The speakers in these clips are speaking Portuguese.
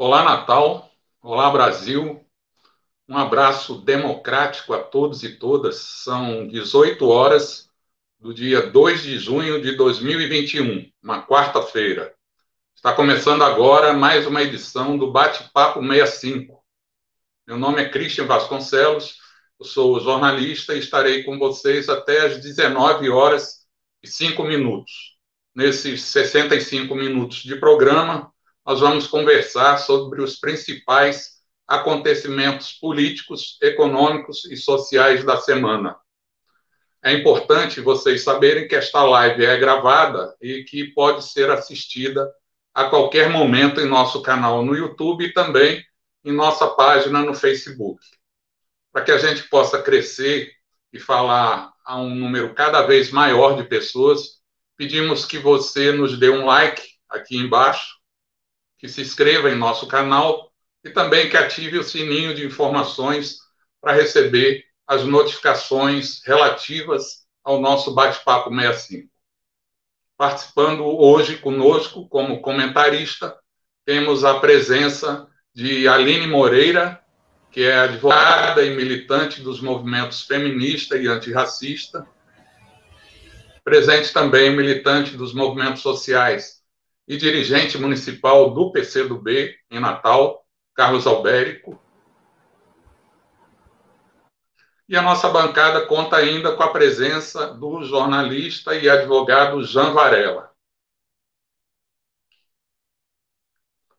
Olá, Natal. Olá, Brasil. Um abraço democrático a todos e todas. São 18 horas do dia 2 de junho de 2021, uma quarta-feira. Está começando agora mais uma edição do Bate-Papo 65. Meu nome é Christian Vasconcelos, eu sou jornalista e estarei com vocês até às 19 horas e 5 minutos. Nesses 65 minutos de programa, nós vamos conversar sobre os principais acontecimentos políticos, econômicos e sociais da semana. É importante vocês saberem que esta live é gravada e que pode ser assistida a qualquer momento em nosso canal no YouTube e também em nossa página no Facebook. Para que a gente possa crescer e falar a um número cada vez maior de pessoas, pedimos que você nos dê um like aqui embaixo que se inscreva em nosso canal e também que ative o sininho de informações para receber as notificações relativas ao nosso bate-papo 65. Participando hoje conosco como comentarista, temos a presença de Aline Moreira, que é advogada e militante dos movimentos feminista e antirracista. Presente também militante dos movimentos sociais e dirigente municipal do PCdoB em Natal, Carlos Albérico. E a nossa bancada conta ainda com a presença do jornalista e advogado Jean Varela.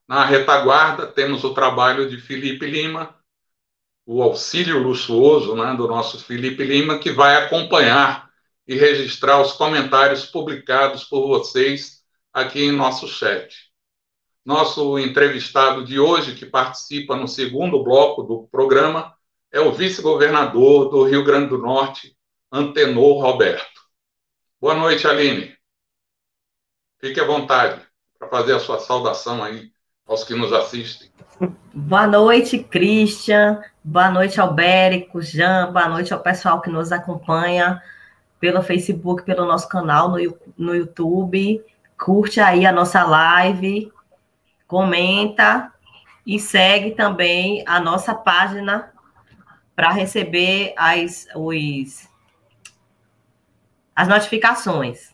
Na retaguarda, temos o trabalho de Felipe Lima, o auxílio luxuoso né, do nosso Felipe Lima, que vai acompanhar e registrar os comentários publicados por vocês aqui em nosso chat. Nosso entrevistado de hoje, que participa no segundo bloco do programa, é o vice-governador do Rio Grande do Norte, Antenor Roberto. Boa noite, Aline. Fique à vontade para fazer a sua saudação aí aos que nos assistem. Boa noite, Christian. Boa noite, Albérico, Jean. Boa noite ao pessoal que nos acompanha pelo Facebook, pelo nosso canal no, no YouTube curte aí a nossa live, comenta e segue também a nossa página para receber as, os, as notificações.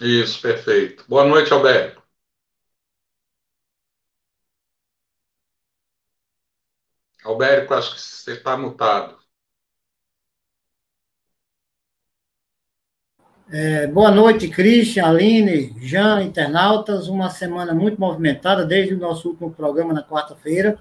Isso, perfeito. Boa noite, Alberto. Alberto, acho que você está mutado. É, boa noite, Christian, Aline, Jean, internautas. Uma semana muito movimentada desde o nosso último programa na quarta-feira.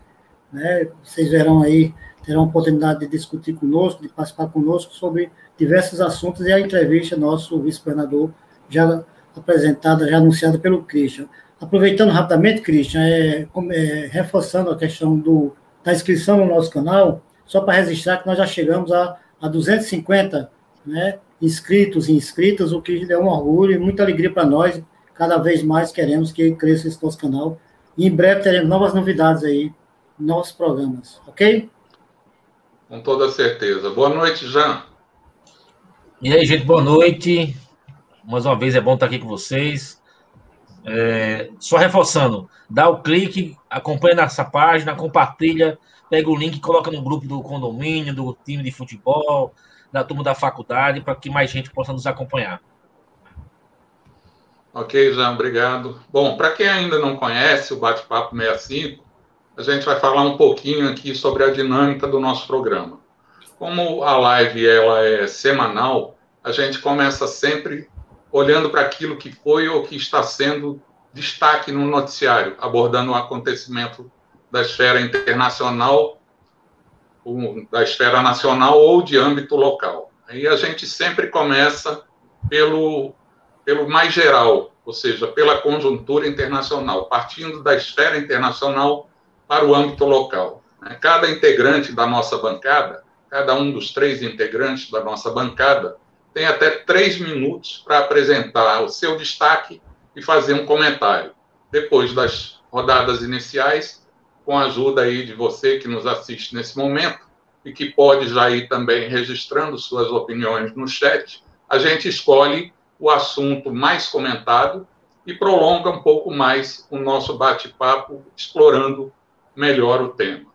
Né? Vocês verão aí, terão a oportunidade de discutir conosco, de participar conosco sobre diversos assuntos e a entrevista nosso vice-governador já apresentada, já anunciada pelo Christian. Aproveitando rapidamente, Christian, é, é, reforçando a questão do, da inscrição no nosso canal, só para registrar que nós já chegamos a, a 250 né, inscritos e inscritas, o que é um orgulho e muita alegria para nós. Cada vez mais queremos que cresça esse nosso canal. E em breve teremos novas novidades aí, novos programas, ok? Com toda certeza. Boa noite, Jean. E aí, gente, boa noite. Mais uma vez é bom estar aqui com vocês. É, só reforçando, dá o clique, acompanha nossa página, compartilha, pega o link, coloca no grupo do condomínio, do time de futebol, da turma da faculdade, para que mais gente possa nos acompanhar. Ok, Jean, obrigado. Bom, para quem ainda não conhece o Bate-Papo 65, a gente vai falar um pouquinho aqui sobre a dinâmica do nosso programa. Como a live ela é semanal, a gente começa sempre olhando para aquilo que foi ou que está sendo destaque no noticiário, abordando o acontecimento da esfera internacional da esfera nacional ou de âmbito local. Aí a gente sempre começa pelo, pelo mais geral, ou seja, pela conjuntura internacional, partindo da esfera internacional para o âmbito local. Né? Cada integrante da nossa bancada, cada um dos três integrantes da nossa bancada, tem até três minutos para apresentar o seu destaque e fazer um comentário. Depois das rodadas iniciais, com a ajuda aí de você que nos assiste nesse momento e que pode já ir também registrando suas opiniões no chat, a gente escolhe o assunto mais comentado e prolonga um pouco mais o nosso bate-papo, explorando melhor o tema.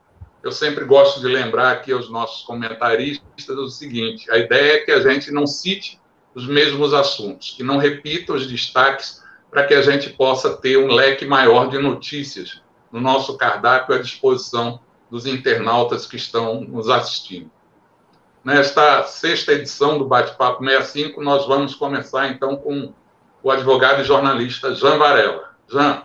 Eu sempre gosto de lembrar aqui aos nossos comentaristas o seguinte: a ideia é que a gente não cite os mesmos assuntos, que não repita os destaques, para que a gente possa ter um leque maior de notícias no nosso cardápio à disposição dos internautas que estão nos assistindo. Nesta sexta edição do Bate-Papo 65, nós vamos começar então com o advogado e jornalista Jean Varela. Jean,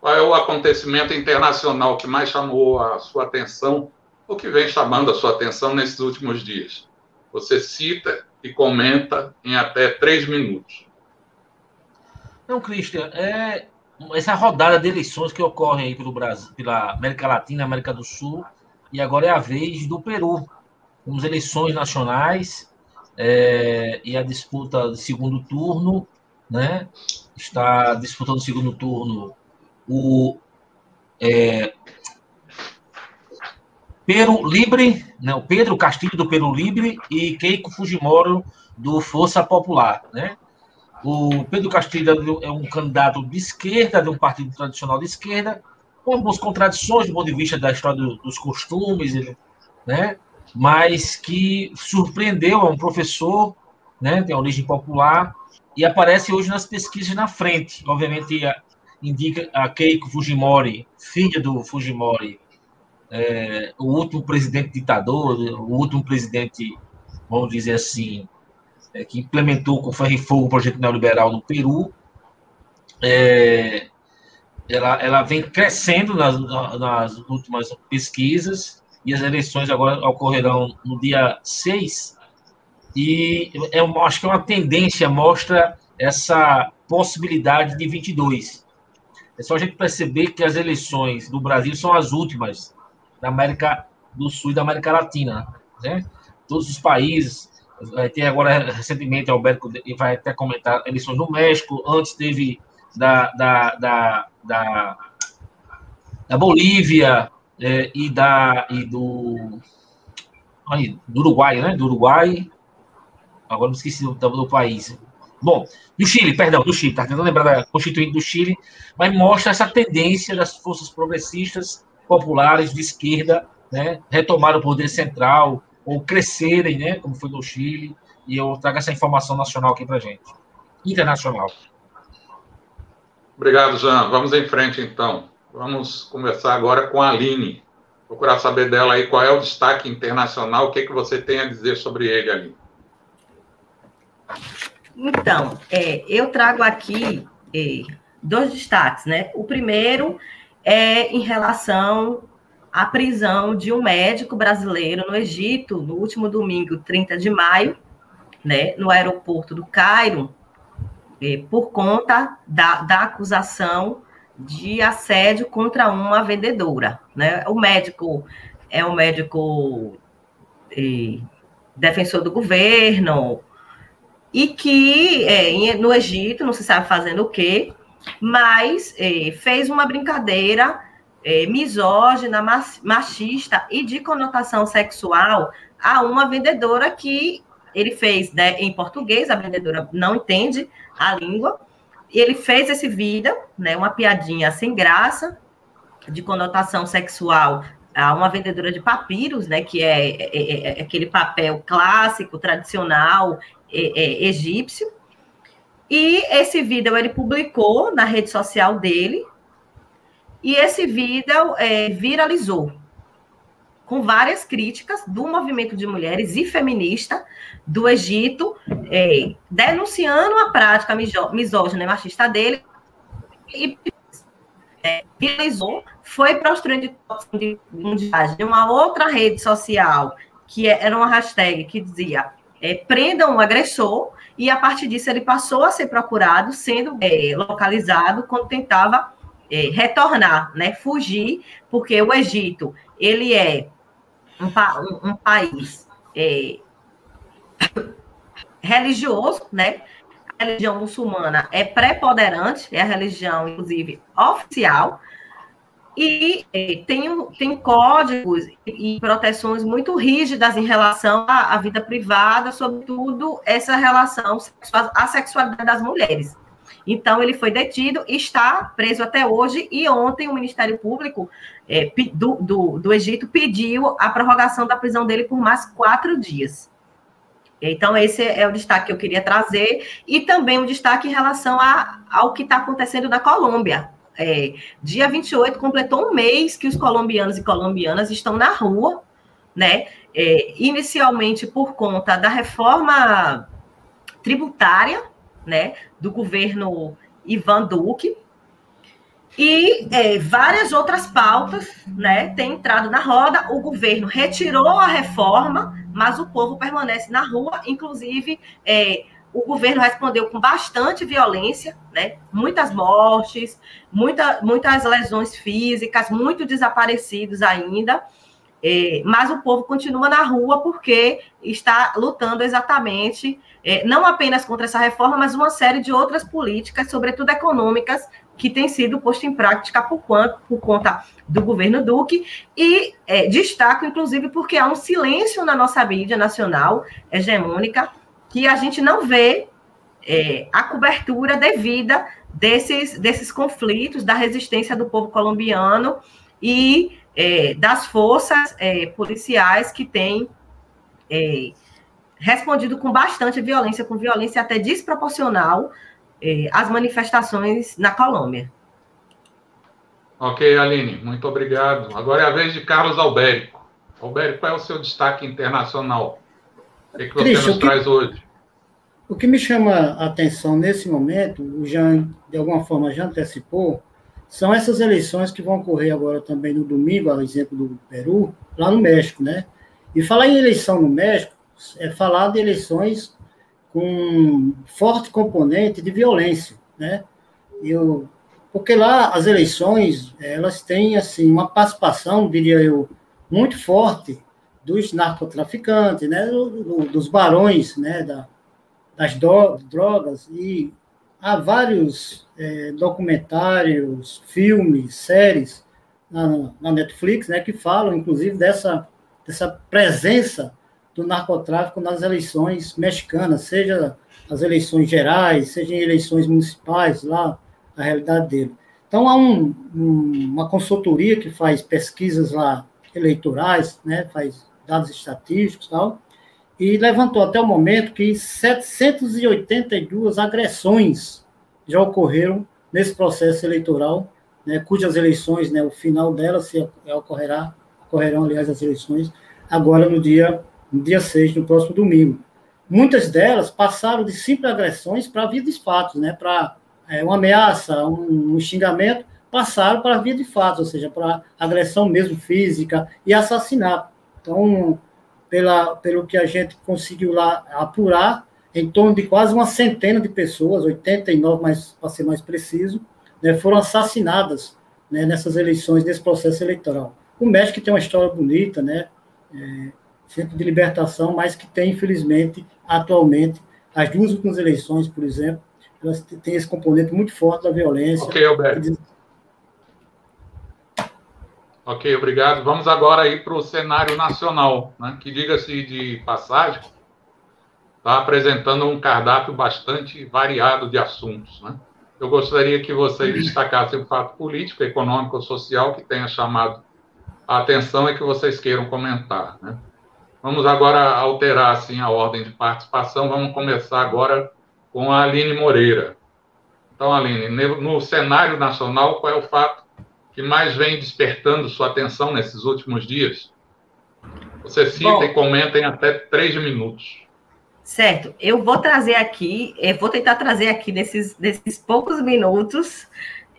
qual é o acontecimento internacional que mais chamou a sua atenção, ou que vem chamando a sua atenção nesses últimos dias? Você cita e comenta em até três minutos. Não, Cristian, é essa rodada de eleições que ocorrem aí pelo Brasil, pela América Latina, América do Sul, e agora é a vez do Peru. Temos eleições nacionais é, e a disputa de segundo turno, né? Está disputando o segundo turno o é, Peru Libre, né, o Pedro Castilho do Peru Libre e Keiko Fujimori do Força Popular, né? O Pedro Castilho é um candidato de esquerda, de um partido tradicional de esquerda, com algumas contradições do ponto de vista da história do, dos costumes, né? mas que surpreendeu, é um professor, né? tem origem popular, e aparece hoje nas pesquisas na frente. Obviamente, indica a Keiko Fujimori, filha do Fujimori, é, o último presidente ditador, o último presidente, vamos dizer assim, é, que implementou com ferro e fogo o projeto neoliberal no Peru. É, ela, ela vem crescendo nas, nas últimas pesquisas e as eleições agora ocorrerão no dia 6. E eu acho que é uma tendência, mostra essa possibilidade de 22. É só a gente perceber que as eleições do Brasil são as últimas da América do Sul e da América Latina. Né? Todos os países ter agora recentemente Alberto vai até comentar eleições no México, antes teve da, da, da, da, da Bolívia é, e da e do aí, do Uruguai, né? Do Uruguai. Agora me esqueci do, do país. Bom, do Chile, perdão, do Chile, tá tentando lembrar da Constituinte do Chile, mas mostra essa tendência das forças progressistas populares de esquerda, né, retomar o poder central, ou crescerem, né, como foi no Chile, e eu trago essa informação nacional aqui para gente, internacional. Obrigado, Jean. Vamos em frente, então. Vamos conversar agora com a Aline. Procurar saber dela aí qual é o destaque internacional, o que, é que você tem a dizer sobre ele, Aline. Então, é, eu trago aqui é, dois destaques, né? O primeiro é em relação a prisão de um médico brasileiro no Egito no último domingo, 30 de maio, né, no aeroporto do Cairo, eh, por conta da, da acusação de assédio contra uma vendedora. Né? O médico é um médico eh, defensor do governo e que eh, no Egito, não se sabe fazendo o quê, mas fez uma brincadeira é, misógina, machista e de conotação sexual a uma vendedora que ele fez né, em português, a vendedora não entende a língua, e ele fez esse vídeo, né, uma piadinha sem graça, de conotação sexual a uma vendedora de papiros, né, que é, é, é, é aquele papel clássico, tradicional, é, é, egípcio. E esse vídeo ele publicou na rede social dele, e esse vídeo é, viralizou com várias críticas do movimento de mulheres e feminista do Egito, é, denunciando a prática misógina e machista dele, e é, viralizou, foi para os trend mundiais de uma outra rede social, que é, era uma hashtag que dizia é, prendam o agressor, e a partir disso ele passou a ser procurado, sendo é, localizado quando tentava é, retornar, né, fugir, porque o Egito ele é um, um, um país é, religioso, né? A religião muçulmana é preponderante, é a religião, inclusive, oficial, e é, tem, tem códigos e proteções muito rígidas em relação à, à vida privada, sobretudo essa relação, a sexualidade das mulheres. Então, ele foi detido e está preso até hoje. E ontem o Ministério Público é, do, do, do Egito pediu a prorrogação da prisão dele por mais quatro dias. Então, esse é o destaque que eu queria trazer, e também um destaque em relação a, ao que está acontecendo na Colômbia. É, dia 28 completou um mês que os colombianos e colombianas estão na rua, né? É, inicialmente por conta da reforma tributária, né, do governo Ivan Duque, e é, várias outras pautas, né, têm entrado na roda. O governo retirou a reforma, mas o povo permanece na rua. Inclusive, é, o governo respondeu com bastante violência, né? Muitas mortes, muita, muitas lesões físicas, muitos desaparecidos ainda. É, mas o povo continua na rua porque está lutando exatamente, é, não apenas contra essa reforma, mas uma série de outras políticas, sobretudo econômicas, que têm sido postas em prática por, por conta do governo Duque. E é, destaco, inclusive, porque há um silêncio na nossa mídia nacional hegemônica que a gente não vê é, a cobertura devida desses, desses conflitos, da resistência do povo colombiano e é, das forças é, policiais que têm é, respondido com bastante violência, com violência até desproporcional, é, às manifestações na Colômbia. Ok, Aline, muito obrigado. Agora é a vez de Carlos Albérico. Albérico, qual é o seu destaque internacional? O que, que você Cristo, nos traz hoje? O que me chama a atenção nesse momento, o Jean, de alguma forma, já antecipou, são essas eleições que vão ocorrer agora também no domingo, a exemplo do Peru, lá no México, né? E falar em eleição no México é falar de eleições com forte componente de violência, né? Eu, porque lá as eleições, elas têm, assim, uma participação, diria eu, muito forte dos narcotraficantes, né? dos barões, né? Da, das drogas, e há vários é, documentários, filmes, séries na, na, Netflix, né, que falam, inclusive, dessa, dessa presença do narcotráfico nas eleições mexicanas, seja as eleições gerais, seja em eleições municipais, lá, a realidade dele. Então, há um, um, uma consultoria que faz pesquisas lá eleitorais, né, faz dados estatísticos e tal, e levantou até o momento que 782 agressões já ocorreram nesse processo eleitoral, né, cujas eleições, né, o final delas se ocorrerá, ocorrerão, aliás, as eleições, agora no dia, no dia 6, no próximo domingo. Muitas delas passaram de simples agressões para via de fatos, né, para é, uma ameaça, um, um xingamento, passaram para via de fatos, ou seja, para agressão mesmo física e assassinato. Então, pela, pelo que a gente conseguiu lá apurar, em torno de quase uma centena de pessoas, 89 mais, para ser mais preciso, né, foram assassinadas né, nessas eleições, nesse processo eleitoral. O México tem uma história bonita, né, é, centro de libertação, mas que tem, infelizmente, atualmente, as duas últimas eleições, por exemplo, elas têm esse componente muito forte da violência. Ok, Alberto. Ok, obrigado. Vamos agora ir para o cenário nacional, né, que, diga-se de passagem, está apresentando um cardápio bastante variado de assuntos. Né? Eu gostaria que vocês destacassem o fato político, econômico ou social que tenha chamado a atenção e que vocês queiram comentar. Né? Vamos agora alterar assim, a ordem de participação. Vamos começar agora com a Aline Moreira. Então, Aline, no cenário nacional, qual é o fato que mais vem despertando sua atenção nesses últimos dias? Você cita Bom, e comenta em até três minutos. Certo, eu vou trazer aqui, eu vou tentar trazer aqui nesses, nesses poucos minutos.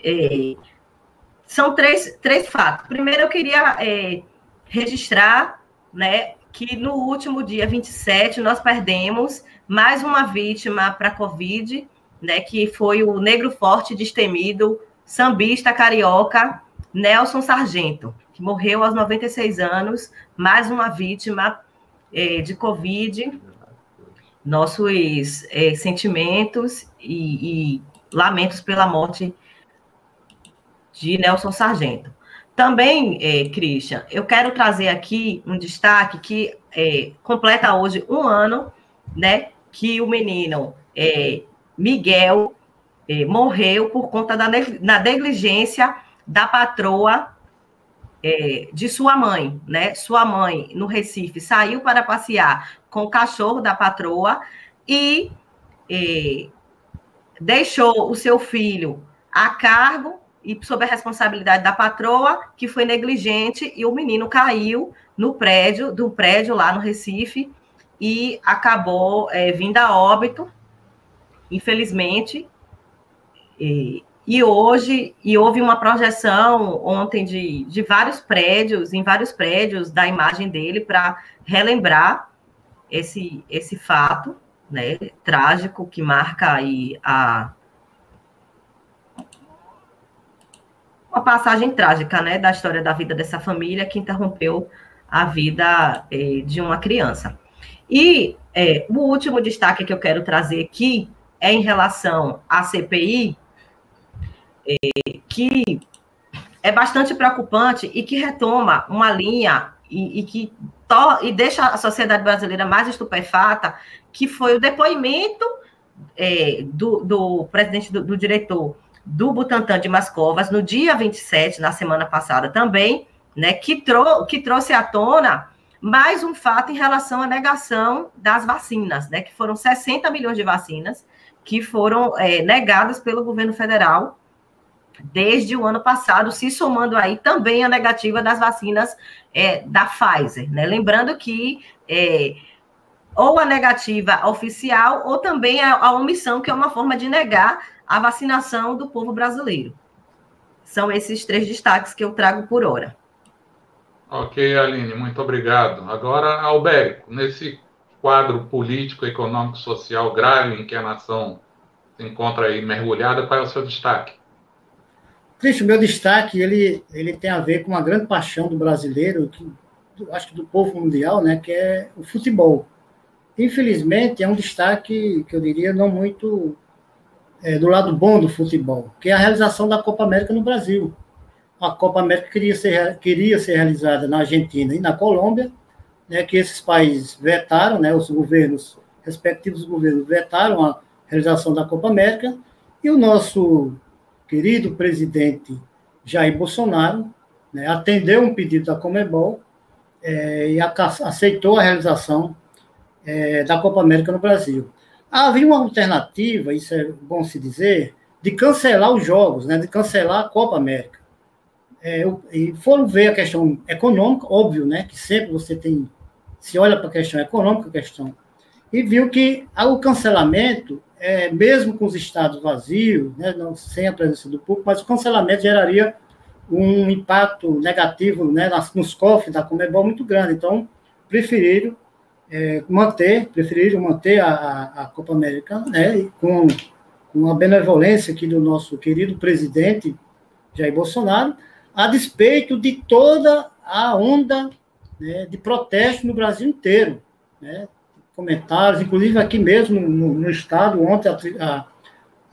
É, são três, três fatos. Primeiro, eu queria é, registrar né, que no último dia 27 nós perdemos mais uma vítima para a Covid, né, que foi o negro forte destemido sambista carioca Nelson Sargento, que morreu aos 96 anos, mais uma vítima é, de Covid. Nossos é, sentimentos e, e lamentos pela morte de Nelson Sargento. Também, é, Christian, eu quero trazer aqui um destaque que é, completa hoje um ano, né, que o menino é, Miguel é, morreu por conta da, da negligência da patroa é, de sua mãe, né? Sua mãe, no Recife, saiu para passear com o cachorro da patroa e é, deixou o seu filho a cargo e sob a responsabilidade da patroa, que foi negligente, e o menino caiu no prédio, do prédio lá no Recife, e acabou é, vindo a óbito, infelizmente. E hoje, e houve uma projeção ontem de, de vários prédios, em vários prédios, da imagem dele para relembrar esse, esse fato, né, trágico que marca aí a uma passagem trágica, né, da história da vida dessa família que interrompeu a vida eh, de uma criança. E eh, o último destaque que eu quero trazer aqui é em relação à CPI, é, que é bastante preocupante e que retoma uma linha e, e que to, e deixa a sociedade brasileira mais estupefata, que foi o depoimento é, do, do, presidente, do, do, diretor do Butantan de Mascovas, no dia 27, na semana passada também, né, que, trou que trouxe à tona mais um fato em relação à negação das vacinas, né, que foram 60 milhões de vacinas que foram é, negadas pelo governo federal desde o ano passado, se somando aí também a negativa das vacinas é, da Pfizer, né? Lembrando que é, ou a negativa oficial ou também a, a omissão, que é uma forma de negar a vacinação do povo brasileiro. São esses três destaques que eu trago por hora. Ok, Aline, muito obrigado. Agora, Albérico, nesse quadro político, econômico, social grave em que a nação se encontra aí mergulhada, qual é o seu destaque? Cristo, meu destaque ele, ele tem a ver com uma grande paixão do brasileiro, que, acho que do povo mundial, né, que é o futebol. Infelizmente, é um destaque que eu diria não muito é, do lado bom do futebol, que é a realização da Copa América no Brasil. A Copa América queria ser, queria ser realizada na Argentina e na Colômbia, né, que esses países vetaram, né, os governos, respectivos governos vetaram a realização da Copa América, e o nosso querido presidente Jair Bolsonaro né, atendeu um pedido da Comebol é, e a, aceitou a realização é, da Copa América no Brasil. Havia uma alternativa, isso é bom se dizer, de cancelar os jogos, né, de cancelar a Copa América. É, e foram ver a questão econômica, óbvio, né, que sempre você tem, se olha para a questão econômica, a questão, e viu que o cancelamento é, mesmo com os estados vazios, né, não, sem a presença do público, mas o cancelamento geraria um impacto negativo né, nos cofres da Comebol muito grande. Então, preferiram é, manter, preferiram manter a, a Copa América, né, com, com a benevolência aqui do nosso querido presidente Jair Bolsonaro, a despeito de toda a onda né, de protesto no Brasil inteiro. Né? Comentários, inclusive aqui mesmo no, no estado, ontem a,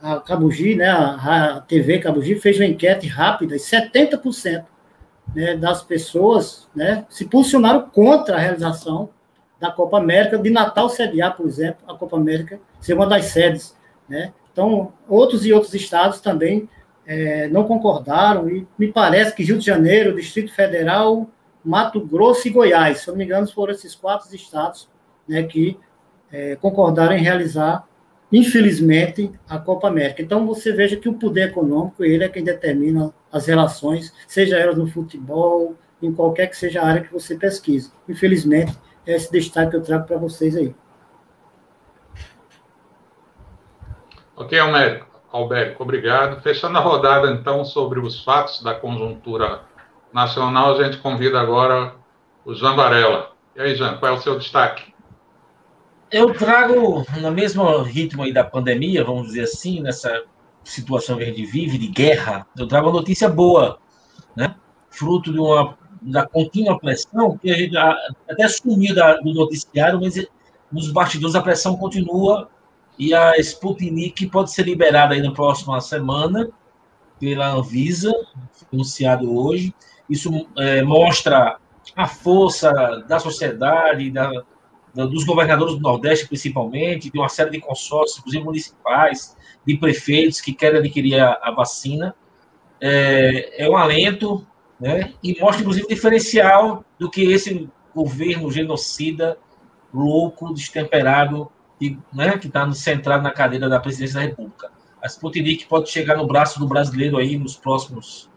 a, a Cabugi, né, a, a, TV Cabugi fez uma enquete rápida e 70% né, das pessoas né, se posicionaram contra a realização da Copa América, de Natal sediar, por exemplo, a Copa América ser uma das sedes. Né? Então, outros e outros estados também é, não concordaram, e me parece que Rio de Janeiro, Distrito Federal, Mato Grosso e Goiás, se eu não me engano, foram esses quatro estados né, que é, concordaram em realizar, infelizmente, a Copa América. Então, você veja que o poder econômico, ele é quem determina as relações, seja elas no futebol, em qualquer que seja a área que você pesquisa. Infelizmente, é esse destaque que eu trago para vocês aí. Ok, Almérico. Alberto, obrigado. Fechando a rodada, então, sobre os fatos da conjuntura nacional, a gente convida agora o Jean Varela. E aí, Jean, qual é o seu destaque? Eu trago, no mesmo ritmo aí da pandemia, vamos dizer assim, nessa situação que a gente vive de guerra, eu trago uma notícia boa, né? Fruto de uma da contínua pressão, que a gente até sumiu da, do noticiário, mas nos bastidores a pressão continua e a Sputnik pode ser liberada aí na próxima semana pela Anvisa, anunciado hoje. Isso é, mostra a força da sociedade, da, dos governadores do Nordeste, principalmente, de uma série de consórcios, inclusive municipais, de prefeitos que querem adquirir a, a vacina. É, é, um alento, né? E mostra, inclusive, diferencial do que esse governo genocida, louco, destemperado, que né, está centrado na cadeira da presidência da República. A Sputnik pode chegar no braço do brasileiro aí nos próximos.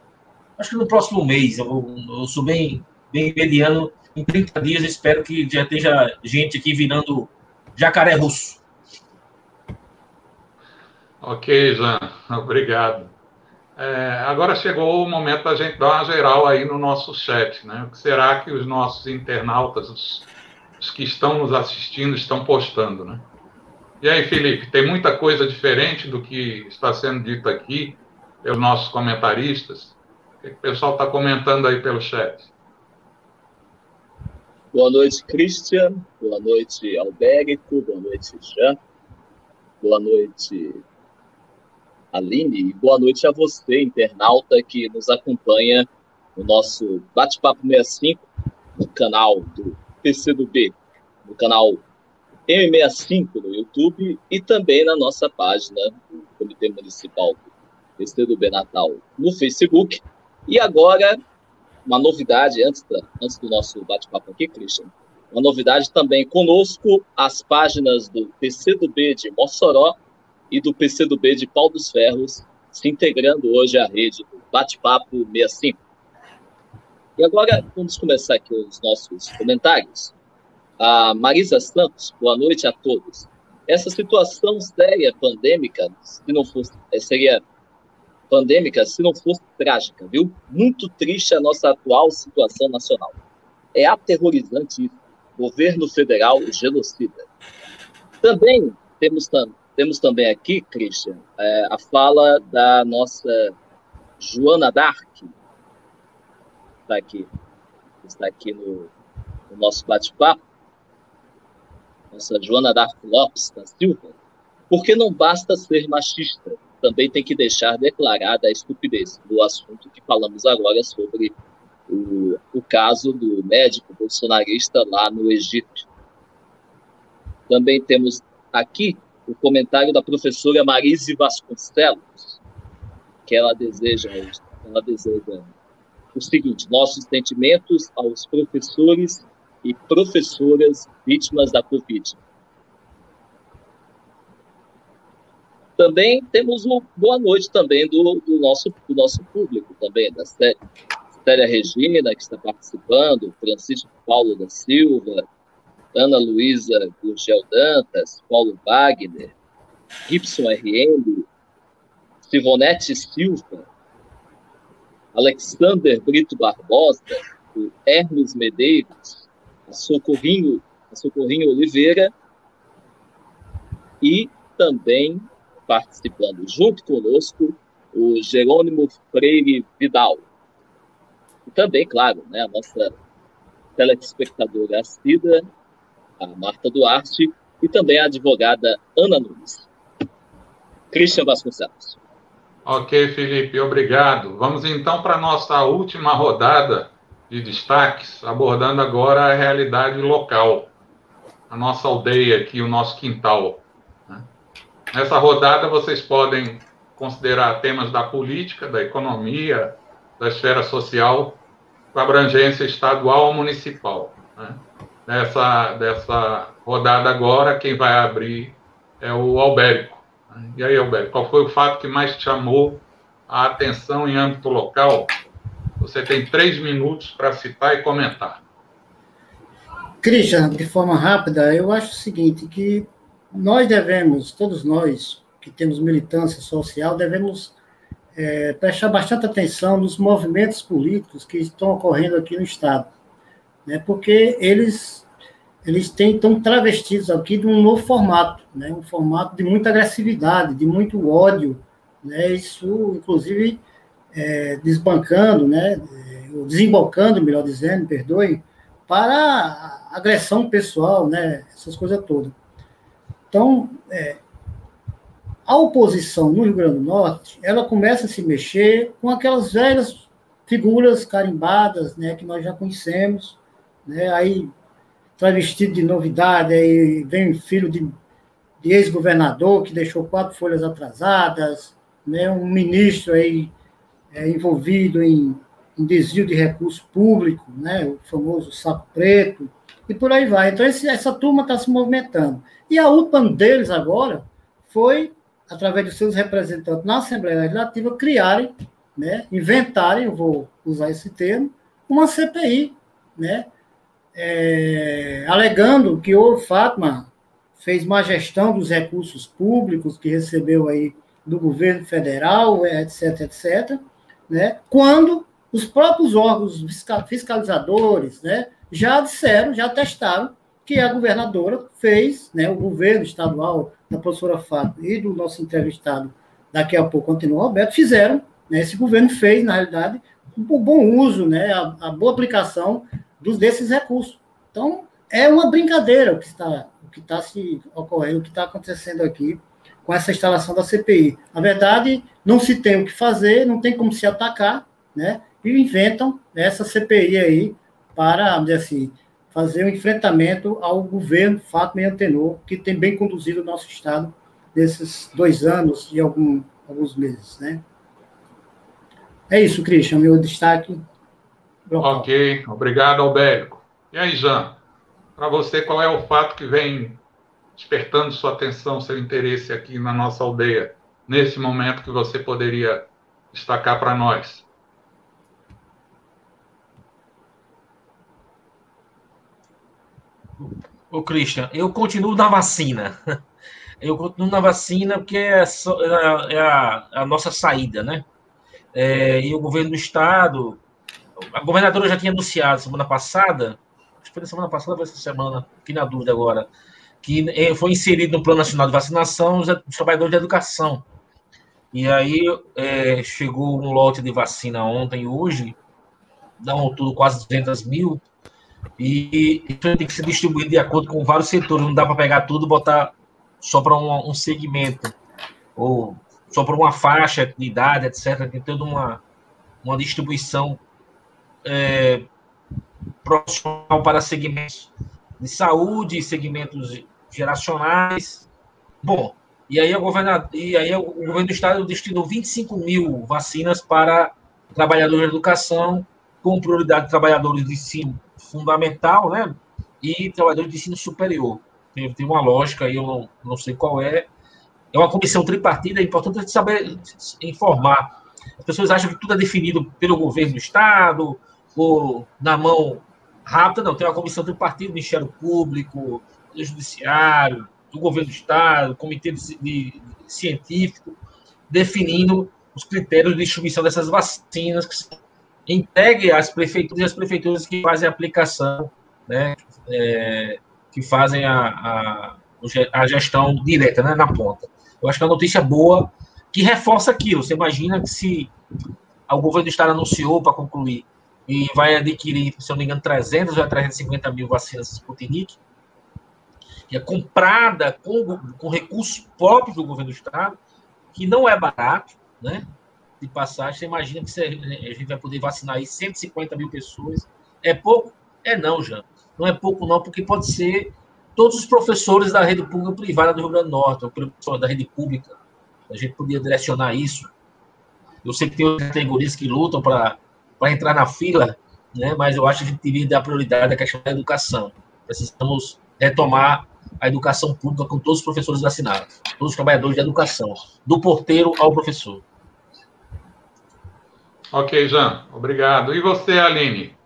Acho que no próximo mês. Eu, eu sou bem, bem mediano. Em 30 dias, espero que já esteja gente aqui virando jacaré russo. Ok, Jean, obrigado. É, agora chegou o momento da gente dar uma geral aí no nosso chat, né? O que será que os nossos internautas, os, os que estão nos assistindo, estão postando, né? E aí, Felipe, tem muita coisa diferente do que está sendo dito aqui pelos nossos comentaristas? O que o pessoal está comentando aí pelo chat? Boa noite, Christian. Boa noite, Albérico. Boa noite, Jean. Boa noite, Aline. E boa noite a você, internauta, que nos acompanha no nosso Bate-Papo 65, no canal do PCdoB, no canal M65 no YouTube e também na nossa página do Comitê Municipal do do Natal no Facebook. E agora, uma novidade, antes, da, antes do nosso bate-papo aqui, Christian, uma novidade também conosco, as páginas do PCdoB de Mossoró e do PCdoB de Pau dos Ferros, se integrando hoje à rede do Bate-Papo 65. E agora, vamos começar aqui os nossos comentários. A Marisa Santos, boa noite a todos. Essa situação séria, pandêmica, se não fosse, seria pandêmica se não fosse trágica, viu? Muito triste a nossa atual situação nacional. É aterrorizante isso. Governo federal genocida. Também temos, temos também aqui, Christian, é, a fala da nossa Joana Dark, está aqui, está aqui no, no nosso bate-papo nossa Joana Dark Lopes da Silva, porque não basta ser machista, também tem que deixar declarada a estupidez do assunto que falamos agora sobre o, o caso do médico bolsonarista lá no Egito. Também temos aqui o comentário da professora Marise Vasconcelos, que ela deseja, ela deseja o seguinte: nossos sentimentos aos professores e professoras vítimas da Covid. Também temos uma boa noite também do, do nosso, do nosso público também, da Célia Regina, que está participando, Francisco Paulo da Silva, Ana Luísa Gurgel Dantas, Paulo Wagner, Gibson RM, Sivonete Silva, Alexander Brito Barbosa, Hermes Medeiros, a Socorrinho, a Socorrinho Oliveira, e também participando junto conosco o Jerônimo Freire Vidal. E também, claro, né, a nossa telespectadora assídua, a Marta Duarte, e também a advogada Ana Nunes. Christian Vasconcelos. Ok, Felipe, obrigado. Vamos então para a nossa última rodada de destaques, abordando agora a realidade local, a nossa aldeia aqui, o nosso quintal. Nessa rodada, vocês podem considerar temas da política, da economia, da esfera social, com abrangência estadual ou municipal. Né? Nessa dessa rodada agora, quem vai abrir é o Albérico. Né? E aí, Albérico, qual foi o fato que mais chamou a atenção em âmbito local você tem três minutos para citar e comentar. Christian, de forma rápida, eu acho o seguinte, que nós devemos, todos nós que temos militância social, devemos é, prestar bastante atenção nos movimentos políticos que estão ocorrendo aqui no Estado, né, porque eles, eles têm, estão travestidos aqui de um novo formato, né, um formato de muita agressividade, de muito ódio, né, isso, inclusive, é, desbancando, né, desembocando, melhor dizendo, perdoe, para agressão pessoal, né, essas coisas todas. Então, é, a oposição no Rio Grande do Norte, ela começa a se mexer com aquelas velhas figuras carimbadas, né, que nós já conhecemos, né, aí travestido de novidade, aí vem filho de, de ex-governador que deixou quatro folhas atrasadas, né, um ministro aí é, envolvido em, em, desvio de recurso público, né, o famoso saco preto, e por aí vai. Então, esse, essa turma está se movimentando. E a UPA deles agora foi, através de seus representantes na Assembleia Legislativa, criarem, né, inventarem, eu vou usar esse termo, uma CPI, né, é, alegando que o Fátima fez má gestão dos recursos públicos que recebeu aí do governo federal, etc, etc, né, quando os próprios órgãos fiscalizadores né, já disseram, já testaram que a governadora fez, né, o governo estadual da professora Fátima e do nosso entrevistado, daqui a pouco, continua Roberto, fizeram, né, esse governo fez, na realidade, o bom uso, né, a, a boa aplicação dos, desses recursos. Então, é uma brincadeira o que está, o que está se ocorrendo, o que está acontecendo aqui com essa instalação da CPI. Na verdade, não se tem o que fazer, não tem como se atacar, né? E inventam essa CPI aí para, vamos dizer assim, fazer um enfrentamento ao governo Fátima e Antenor, que tem bem conduzido o nosso Estado nesses dois anos e algum, alguns meses, né? É isso, Christian, meu destaque. Local. Ok, obrigado, Albérico. E aí, Jean, para você, qual é o fato que vem despertando sua atenção, seu interesse aqui na nossa aldeia, nesse momento que você poderia destacar para nós? Ô, Christian, eu continuo na vacina. Eu continuo na vacina porque é, é, a, é a, nossa saída, né? É, e o governo do estado, a governadora já tinha anunciado semana passada, acho que foi na semana passada ou essa semana, fiquei na dúvida agora, que é, foi inserido no Plano Nacional de Vacinação os trabalhadores de educação. E aí é, chegou um lote de vacina ontem e hoje, dá um tudo quase 200 mil, e isso tem que ser distribuído de acordo com vários setores, não dá para pegar tudo e botar só para um, um segmento, ou só para uma faixa de idade, etc. Tem toda uma, uma distribuição é, profissional para segmentos de saúde, segmentos geracionais. Bom, e aí, e aí o governo do estado destinou 25 mil vacinas para trabalhadores de educação, com prioridade de trabalhadores de ensino fundamental, né? E trabalhadores de ensino superior. Tem, tem uma lógica aí, eu não, não sei qual é, é uma comissão tripartida, é importante saber informar. As pessoas acham que tudo é definido pelo governo do Estado, ou na mão rápida, não. Tem uma comissão tripartida, Ministério Público, Judiciário, do governo do Estado, Comitê de, de, científico, definindo os critérios de distribuição dessas vacinas que são entregue às prefeituras e às prefeituras que fazem a aplicação, né, é, que fazem a, a, a, gestão direta, né, na ponta. Eu acho que é uma notícia boa que reforça aquilo. Você imagina que se o governo do estado anunciou para concluir e vai adquirir, se eu não me engano, 300 ou 350 mil vacinas Sputnik, que é comprada com, com recursos próprios do governo do estado, que não é barato, né? De passagem, você imagina que você, a gente vai poder vacinar aí 150 mil pessoas. É pouco? É não, já. Não é pouco, não, porque pode ser todos os professores da rede pública privada do Rio Grande do Norte, o professor da rede pública. A gente podia direcionar isso. Eu sei que tem categorias que lutam para entrar na fila, né? mas eu acho que a gente deveria dar prioridade à questão da educação. Precisamos retomar a educação pública com todos os professores vacinados, todos os trabalhadores de educação, do porteiro ao professor. Ok, Jean, obrigado. E você, Aline?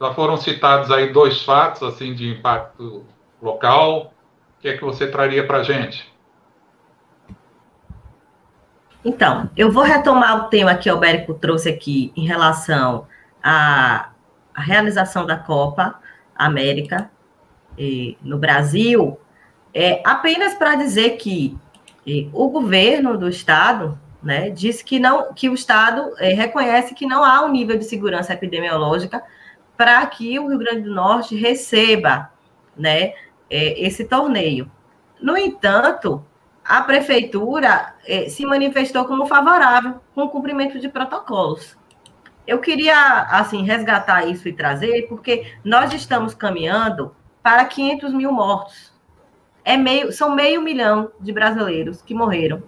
Já foram citados aí dois fatos assim de impacto local. O que é que você traria para a gente? Então, eu vou retomar o tema que o Albérico trouxe aqui em relação à, realização da Copa América no Brasil, é, apenas para dizer que o governo do Estado né, disse que, não, que o Estado eh, reconhece que não há um nível de segurança epidemiológica para que o Rio Grande do Norte receba né, é, esse torneio. No entanto, a prefeitura é, se manifestou como favorável com o cumprimento de protocolos. Eu queria, assim, resgatar isso e trazer, porque nós estamos caminhando para 500 mil mortos. é meio, são meio milhão de brasileiros que morreram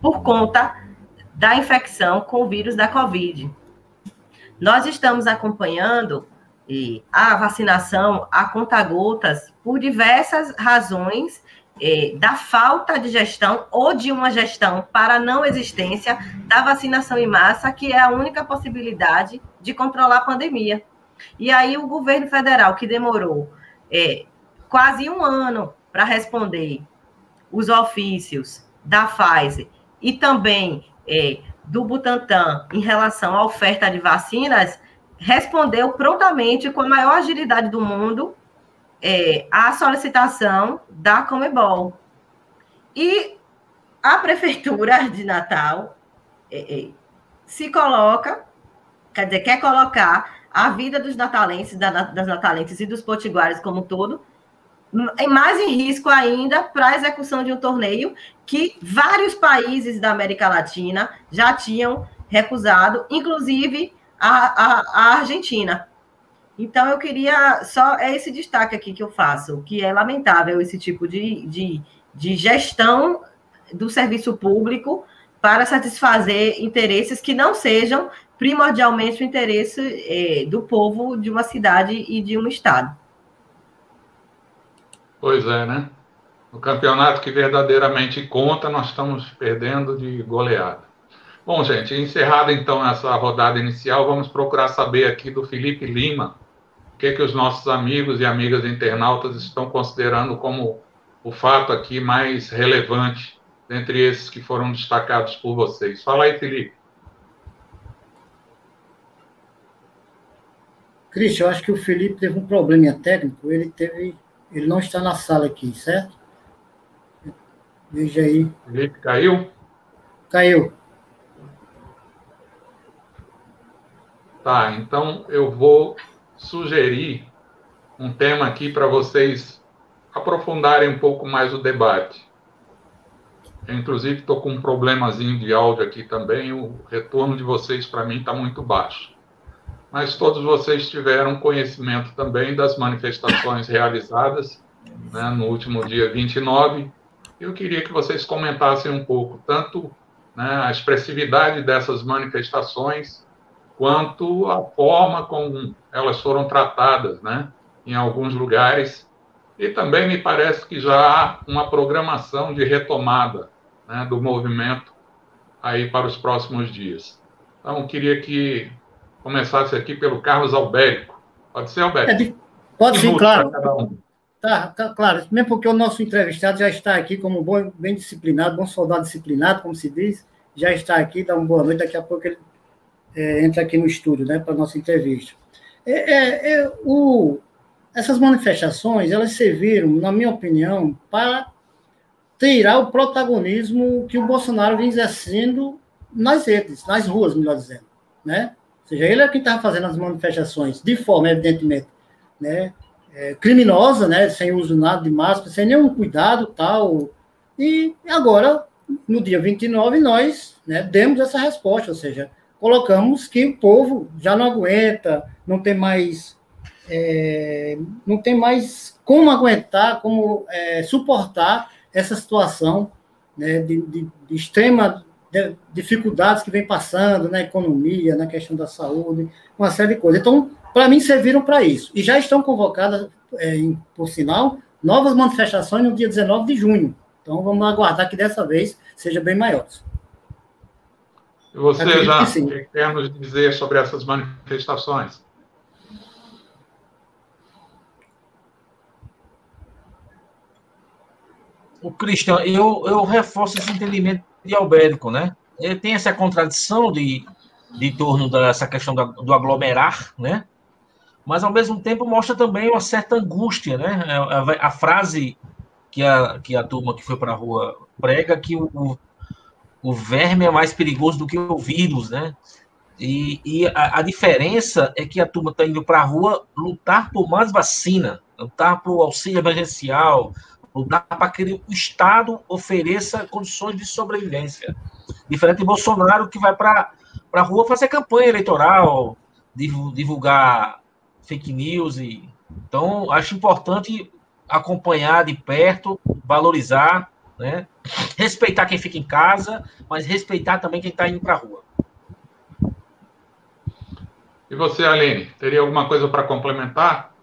por conta da infecção com o vírus da Covid. Nós estamos acompanhando a vacinação a conta-gotas por diversas razões da falta de gestão ou de uma gestão para não existência da vacinação em massa, que é a única possibilidade de controlar a pandemia. E aí o governo federal, que demorou é, quase um ano para responder os ofícios da Pfizer e também é, do Butantan em relação à oferta de vacinas, respondeu prontamente, com a maior agilidade do mundo, é, a solicitação da Comebol. E a Prefeitura de Natal é, é, se coloca, quer dizer, quer colocar a vida dos natalenses, das natalenses e dos potiguares como um todo, mais em risco ainda para a execução de um torneio que vários países da América Latina já tinham recusado, inclusive a, a, a Argentina. Então, eu queria só é esse destaque aqui que eu faço, que é lamentável esse tipo de, de, de gestão do serviço público para satisfazer interesses que não sejam primordialmente o interesse é, do povo de uma cidade e de um estado. Pois é, né? No campeonato que verdadeiramente conta, nós estamos perdendo de goleada. Bom, gente, encerrada então essa rodada inicial, vamos procurar saber aqui do Felipe Lima o que, que os nossos amigos e amigas internautas estão considerando como o fato aqui mais relevante dentre esses que foram destacados por vocês. Fala aí, Felipe. Cristian, eu acho que o Felipe teve um probleminha técnico, ele teve. Ele não está na sala aqui, certo? Veja aí. Felipe caiu? Caiu. Tá, então eu vou sugerir um tema aqui para vocês aprofundarem um pouco mais o debate. Eu, inclusive, estou com um problemazinho de áudio aqui também, o retorno de vocês para mim está muito baixo mas todos vocês tiveram conhecimento também das manifestações realizadas né, no último dia 29. Eu queria que vocês comentassem um pouco tanto né, a expressividade dessas manifestações, quanto a forma como elas foram tratadas né, em alguns lugares. E também me parece que já há uma programação de retomada né, do movimento aí para os próximos dias. Então, queria que começasse aqui pelo Carlos Albérico. Pode ser, Albérico? É de... Pode sim, claro. Um. Tá, tá, claro. Mesmo porque o nosso entrevistado já está aqui como bom, bem disciplinado, bom soldado disciplinado, como se diz, já está aqui, dá uma boa noite. Daqui a pouco ele é, entra aqui no estúdio, né, para a nossa entrevista. É, é, é, o, essas manifestações, elas serviram, na minha opinião, para tirar o protagonismo que o Bolsonaro vem exercendo nas redes, nas ruas, melhor dizendo, né? Ou seja, ele é quem estava fazendo as manifestações de forma, evidentemente, né, é, criminosa, né, sem uso nada de máscara, sem nenhum cuidado tal. E agora, no dia 29, nós né, demos essa resposta, ou seja, colocamos que o povo já não aguenta, não tem mais. É, não tem mais como aguentar, como é, suportar essa situação né, de, de, de extrema dificuldades que vem passando na economia, na questão da saúde, uma série de coisas. Então, para mim, serviram para isso. E já estão convocadas, é, por sinal, novas manifestações no dia 19 de junho. Então, vamos aguardar que dessa vez seja bem maior. Você Acredito já que quer nos dizer sobre essas manifestações? O Cristian, eu, eu reforço esse entendimento de Albérico, né? Ele tem essa contradição de, de torno dessa questão do, do aglomerar, né? Mas, ao mesmo tempo, mostra também uma certa angústia, né? A, é, a, a frase que a, que a turma que foi para a rua prega que o, o verme é mais perigoso do que o vírus, né? E, e a, a, diferença é que a turma está indo para a rua lutar por mais vacina, lutar por auxílio emergencial, lutar para que o Estado ofereça condições de sobrevivência. Diferente de Bolsonaro, que vai para a rua fazer campanha eleitoral, divulgar fake news. E... Então, acho importante acompanhar de perto, valorizar, né? Respeitar quem fica em casa, mas respeitar também quem está indo para a rua. E você, Aline, teria alguma coisa para complementar?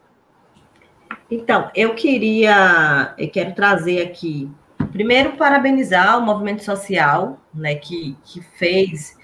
Então, eu queria, eu quero trazer aqui, primeiro, parabenizar o movimento social, né, que, que fez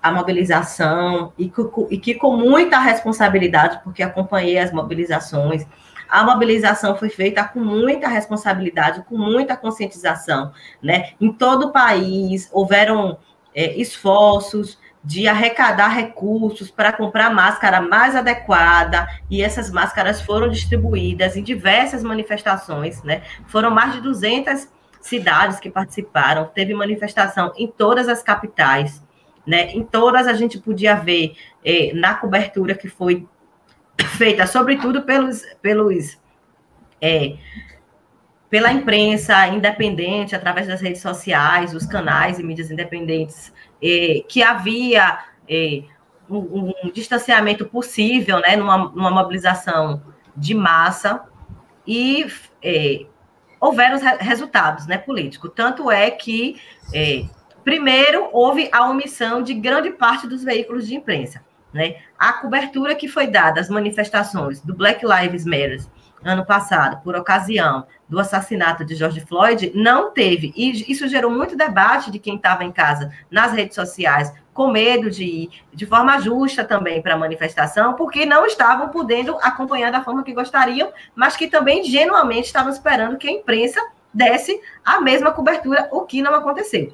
a mobilização e que, e que com muita responsabilidade, porque acompanhei as mobilizações, a mobilização foi feita com muita responsabilidade, com muita conscientização, né? Em todo o país houveram é, esforços de arrecadar recursos para comprar máscara mais adequada, e essas máscaras foram distribuídas em diversas manifestações, né? Foram mais de 200 cidades que participaram, teve manifestação em todas as capitais, né? Em todas a gente podia ver eh, na cobertura que foi feita, sobretudo pelos, pelos é, pela imprensa independente, através das redes sociais, os canais e mídias independentes, é, que havia é, um, um, distanciamento possível, né, numa, numa mobilização de massa, e é, houveram resultados né, políticos. Tanto é que, primeiro, houve a omissão de grande parte dos veículos de imprensa. Né? A cobertura que foi dada às manifestações do Black Lives Matter ano passado, por ocasião do assassinato de George Floyd, não teve. E isso gerou muito debate de quem estava em casa nas redes sociais, com medo de ir de forma justa também para a manifestação, porque não estavam podendo acompanhar da forma que gostariam, mas que também genuinamente estavam esperando que a imprensa desse a mesma cobertura, o que não aconteceu.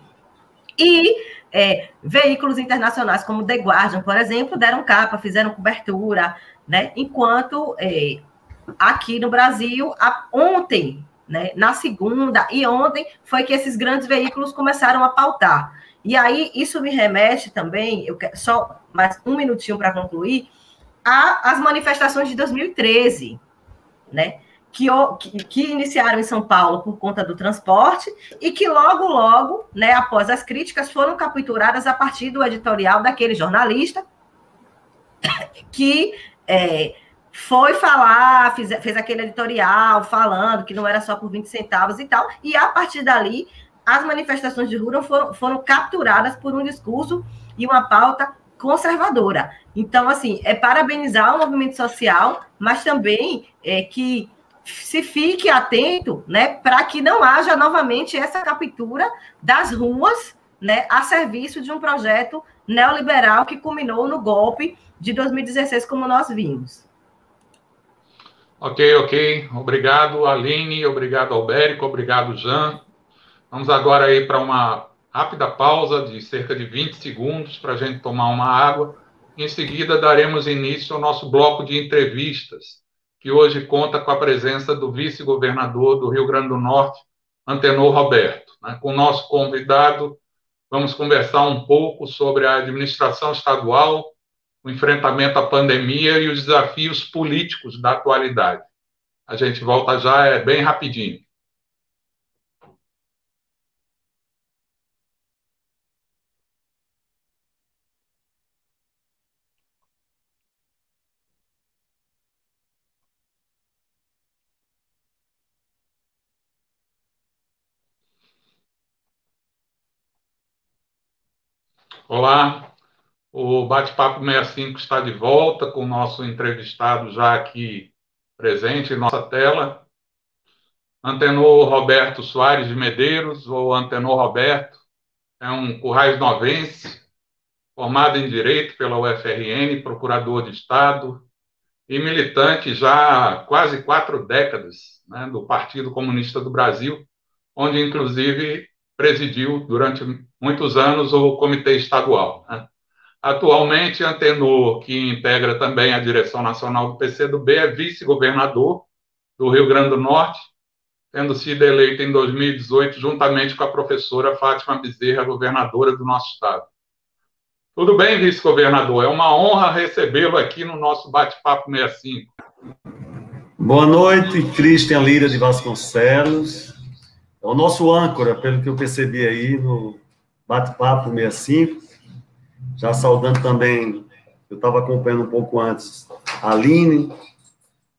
E é, veículos internacionais como The Guardian, por exemplo, deram capa, fizeram cobertura, né? Enquanto é, aqui no Brasil, a, ontem, né, na segunda e ontem, foi que esses grandes veículos começaram a pautar. E aí, isso me remete também, eu quero só mais um minutinho para concluir, às manifestações de 2013, né? que, que, iniciaram em São Paulo por conta do transporte e que logo, logo, né, após as críticas, foram capturadas a partir do editorial daquele jornalista que é, foi falar, fez, fez aquele editorial falando que não era só por 20 centavos e tal, e a partir dali as manifestações de rua foram, foram capturadas por um discurso e uma pauta conservadora. Então, assim, é parabenizar o movimento social, mas também é que se fique atento, né, para que não haja novamente essa captura das ruas, né, a serviço de um projeto neoliberal que culminou no golpe de 2016, como nós vimos. Ok, ok. Obrigado, Aline, obrigado, Albérico, obrigado, Jean. Vamos agora aí para uma rápida pausa de cerca de 20 segundos para a gente tomar uma água. Em seguida, daremos início ao nosso bloco de entrevistas que hoje conta com a presença do vice-governador do Rio Grande do Norte, Antenor Roberto. Né? Com o nosso convidado, vamos conversar um pouco sobre a administração estadual, o enfrentamento à pandemia e os desafios políticos da atualidade. A gente volta já, é bem rapidinho. Olá, o Bate-Papo 65 está de volta com o nosso entrevistado já aqui presente em nossa tela. Antenor Roberto Soares de Medeiros, ou Antenor Roberto, é um currais novense, formado em Direito pela UFRN, procurador de Estado e militante já há quase quatro décadas né, do Partido Comunista do Brasil, onde, inclusive, presidiu durante muitos anos o Comitê Estadual. Né? Atualmente, Antenor, que integra também a direção nacional do PCdoB, é vice-governador do Rio Grande do Norte, tendo sido eleito em 2018 juntamente com a professora Fátima Bezerra, governadora do nosso estado. Tudo bem, vice-governador? É uma honra recebê-lo aqui no nosso bate-papo 65. Boa noite, Cristian Lira de Vasconcelos. É o nosso âncora, pelo que eu percebi aí no Bate-Papo 65. Já saudando também, eu estava acompanhando um pouco antes, Aline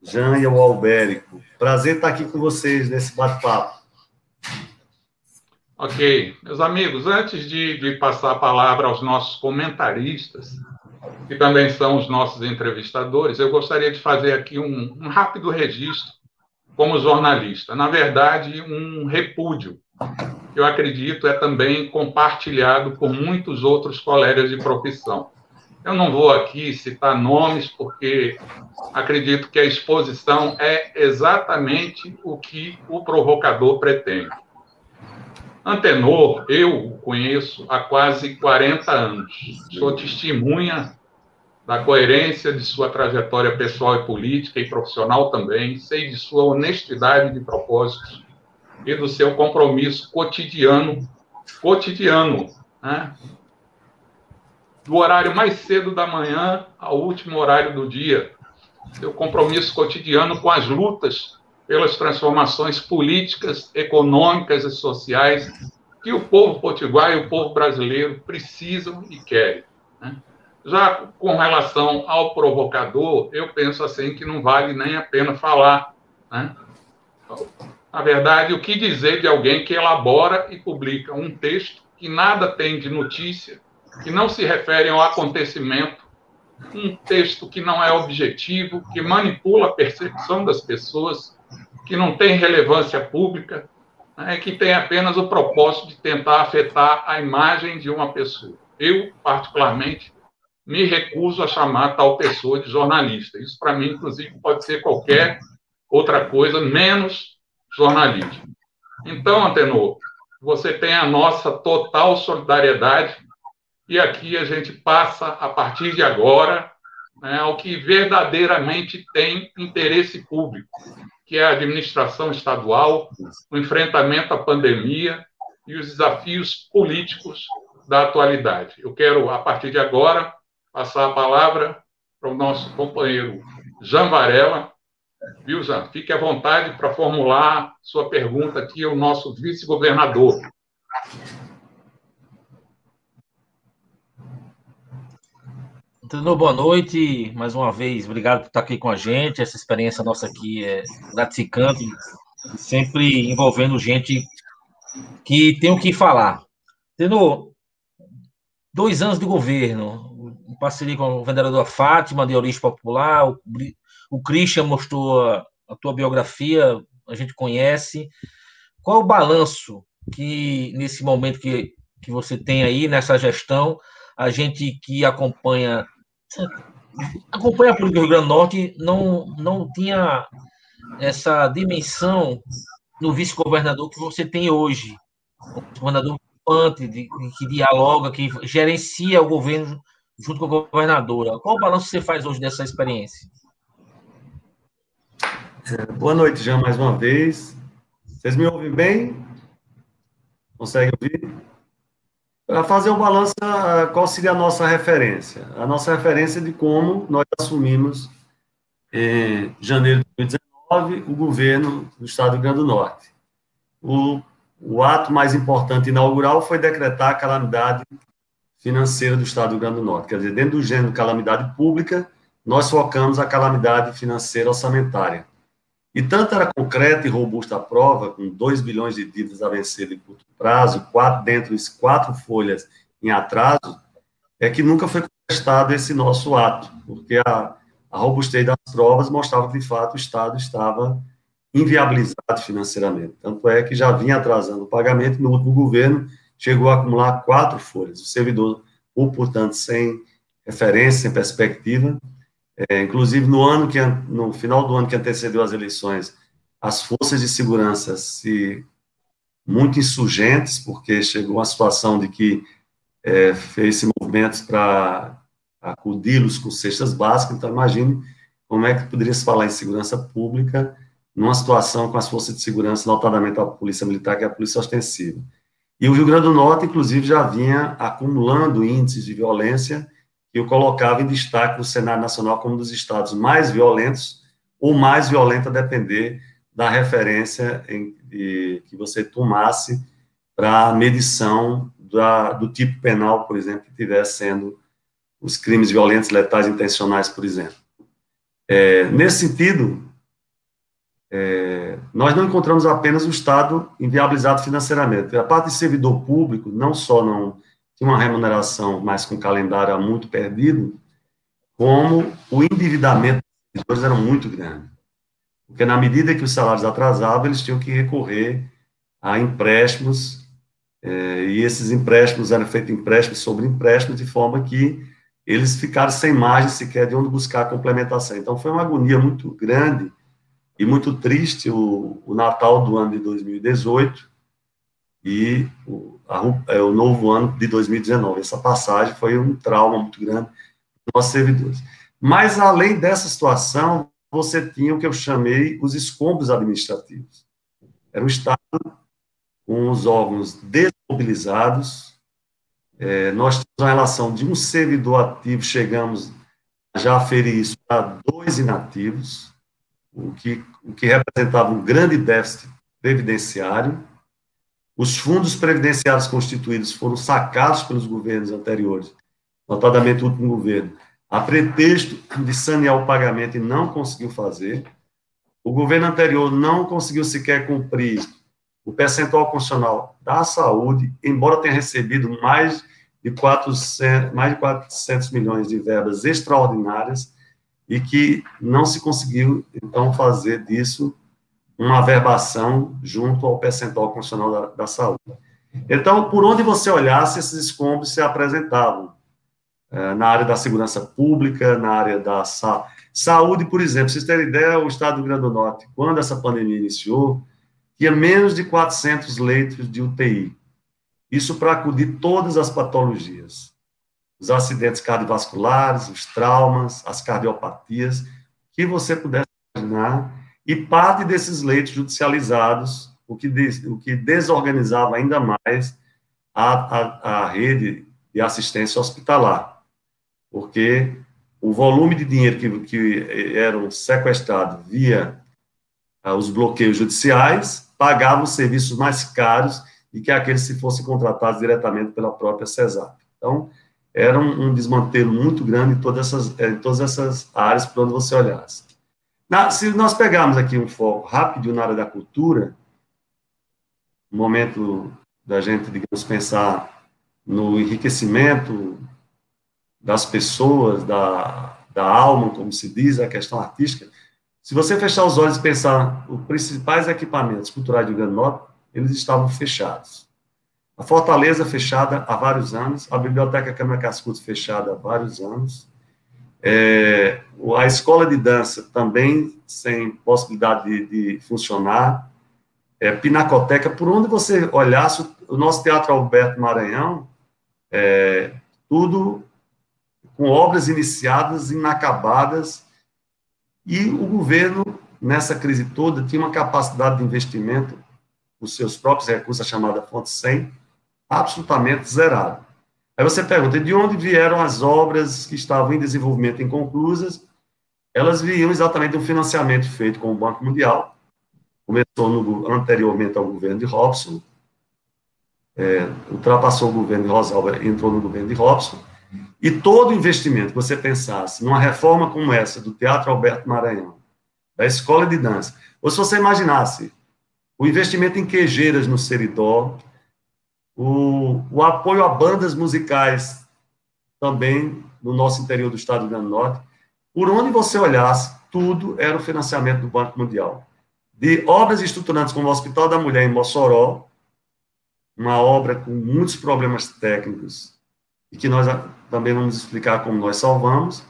Jean e o Albérico. Prazer estar aqui com vocês nesse bate-papo. Ok. Meus amigos, antes de, de, passar a palavra aos nossos comentaristas, que também são os nossos entrevistadores, eu gostaria de fazer aqui um, um rápido registro como jornalista. Na verdade, um repúdio, que eu acredito é também compartilhado por muitos outros colegas de profissão. Eu não vou aqui citar nomes, porque acredito que a exposição é exatamente o que o provocador pretende. Antenor, eu o conheço há quase 40 anos. Sou testemunha da coerência de sua trajetória pessoal e política e profissional também. Sei de sua honestidade de propósitos e do seu compromisso cotidiano, cotidiano, né? do horário mais cedo da manhã ao último horário do dia. Seu compromisso cotidiano com as lutas pelas transformações políticas, econômicas e sociais que o povo potiguar e o povo brasileiro precisam e querem. Né? Já com relação ao provocador, eu penso assim que não vale nem a pena falar. Né? Na verdade, o que dizer de alguém que elabora e publica um texto que nada tem de notícia, que não se refere ao acontecimento, um texto que não é objetivo, que manipula a percepção das pessoas, que não tem relevância pública, né, que tem apenas o propósito de tentar afetar a imagem de uma pessoa. Eu, particularmente, me recuso a chamar tal pessoa de jornalista. Isso, para mim, inclusive, pode ser qualquer outra coisa, menos jornalismo. Então, Antenor, você tem a nossa total solidariedade e aqui a gente passa, a partir de agora, né, ao que verdadeiramente tem interesse público, que é a administração estadual, o enfrentamento à pandemia e os desafios políticos da atualidade. Eu quero, a partir de agora, passar a palavra para o nosso companheiro Jean Varela. Viu, Jean? Fique à vontade para formular sua pergunta aqui ao nosso vice-governador. Antônio, boa noite. Mais uma vez, obrigado por estar aqui com a gente. Essa experiência nossa aqui é gratificante, sempre envolvendo gente que tem o que falar. Tenor, dois anos de governo, em parceria com o vereador Fátima, de origem popular, o, Christian mostrou a, a tua biografia, a gente conhece. Qual é o balanço que, nesse momento que, que você tem aí, nessa gestão, a gente que acompanha acompanha a política do Rio Grande do Norte não, não tinha essa dimensão no vice-governador que você tem hoje. O governador ante, que dialoga, que gerencia o governo junto com a governadora. Qual o balanço você faz hoje dessa experiência? É, boa noite, Jean, mais uma vez. Vocês me ouvem bem? Conseguem ouvir? Para fazer o balanço, qual seria a nossa referência? A nossa referência de como nós assumimos, em janeiro de 2019, o governo do Estado do Rio Grande do Norte. O, o ato mais importante inaugural foi decretar a calamidade financeira do Estado do Rio Grande do Norte. Quer dizer, dentro do gênero calamidade pública, nós focamos a calamidade financeira orçamentária. E tanto era concreta e robusta a prova, com 2 bilhões de dívidas a vencer em curto prazo, quatro, dentro de quatro folhas em atraso, é que nunca foi contestado esse nosso ato, porque a, a robustez das provas mostrava que, de fato, o Estado estava inviabilizado financeiramente. Tanto é que já vinha atrasando o pagamento, no último governo chegou a acumular quatro folhas. O servidor, ou, portanto, sem referência, sem perspectiva, é, inclusive, no ano que no final do ano que antecedeu as eleições, as forças de segurança se muito insurgentes, porque chegou a situação de que é, fez movimentos para acudi-los com cestas básicas. Então, imagine como é que poderia se falar em segurança pública numa situação com as forças de segurança, notadamente a Polícia Militar, que é a Polícia Ostensiva. E o Rio Grande do Norte, inclusive, já vinha acumulando índices de violência eu colocava em destaque no cenário nacional como um dos estados mais violentos, ou mais violento a depender da referência em, que você tomasse para a medição da, do tipo penal, por exemplo, que estivesse sendo os crimes violentos, letais, intencionais, por exemplo. É, nesse sentido, é, nós não encontramos apenas o Estado inviabilizado financeiramente. A parte de servidor público, não só não tinha uma remuneração, mas com calendário muito perdido, como o endividamento dos servidores era muito grande. Porque na medida que os salários atrasavam, eles tinham que recorrer a empréstimos, é, e esses empréstimos eram feitos empréstimos sobre empréstimos, de forma que eles ficaram sem margem sequer de onde buscar a complementação. Então, foi uma agonia muito grande e muito triste o, o Natal do ano de 2018 e o, é, o novo ano de 2019. Essa passagem foi um trauma muito grande para nossos servidores. Mas, além dessa situação, você tinha o que eu chamei os escombros administrativos. Era um Estado com os órgãos desmobilizados. É, nós temos uma relação de um servidor ativo, chegamos já a ferir isso para dois inativos o que, o que representava um grande déficit previdenciário. Os fundos previdenciários constituídos foram sacados pelos governos anteriores, notadamente o último governo, a pretexto de sanear o pagamento e não conseguiu fazer. O governo anterior não conseguiu sequer cumprir o percentual constitucional da saúde, embora tenha recebido mais de 400, mais de 400 milhões de verbas extraordinárias e que não se conseguiu, então, fazer disso uma averbação junto ao percentual constitucional da, da saúde. Então, por onde você olhasse, esses escombros se apresentavam. É, na área da segurança pública, na área da sa saúde, por exemplo. Vocês terem ideia, o estado do Rio Grande do Norte, quando essa pandemia iniciou, tinha menos de 400 leitos de UTI. Isso para acudir todas as patologias os acidentes cardiovasculares, os traumas, as cardiopatias, que você pudesse imaginar, e parte desses leitos judicializados, o que, des, o que desorganizava ainda mais a, a, a rede de assistência hospitalar, porque o volume de dinheiro que, que eram sequestrados via ah, os bloqueios judiciais pagava os serviços mais caros e que aqueles se fossem contratados diretamente pela própria CESAP. Então, era um, um desmantelo muito grande em todas essas, em todas essas áreas por onde você olhasse. Na, se nós pegarmos aqui um foco rápido na área da cultura, no momento da gente, digamos, pensar no enriquecimento das pessoas, da, da alma, como se diz, a questão artística, se você fechar os olhos e pensar os principais equipamentos culturais do Norte, eles estavam fechados. A Fortaleza fechada há vários anos, a Biblioteca Câmara Cascudo fechada há vários anos, é, a escola de dança também sem possibilidade de, de funcionar, é, Pinacoteca, por onde você olhasse, o nosso Teatro Alberto Maranhão, é, tudo com obras iniciadas, inacabadas, e o governo, nessa crise toda, tinha uma capacidade de investimento, os seus próprios recursos, a chamada Fonte 100, absolutamente zerado. Aí você pergunta, de onde vieram as obras que estavam em desenvolvimento inconclusas? Elas vinham exatamente do financiamento feito com o Banco Mundial, começou no, anteriormente ao governo de Robson, é, ultrapassou o governo de Rosalba, entrou no governo de Robson, e todo investimento que você pensasse numa reforma como essa do Teatro Alberto Maranhão, da Escola de Dança, ou se você imaginasse o investimento em quejeiras no Seridó, o, o apoio a bandas musicais também no nosso interior do estado do Grande Norte. Por onde você olhasse, tudo era o financiamento do Banco Mundial. De obras estruturantes como o Hospital da Mulher em Mossoró, uma obra com muitos problemas técnicos, e que nós também vamos explicar como nós salvamos,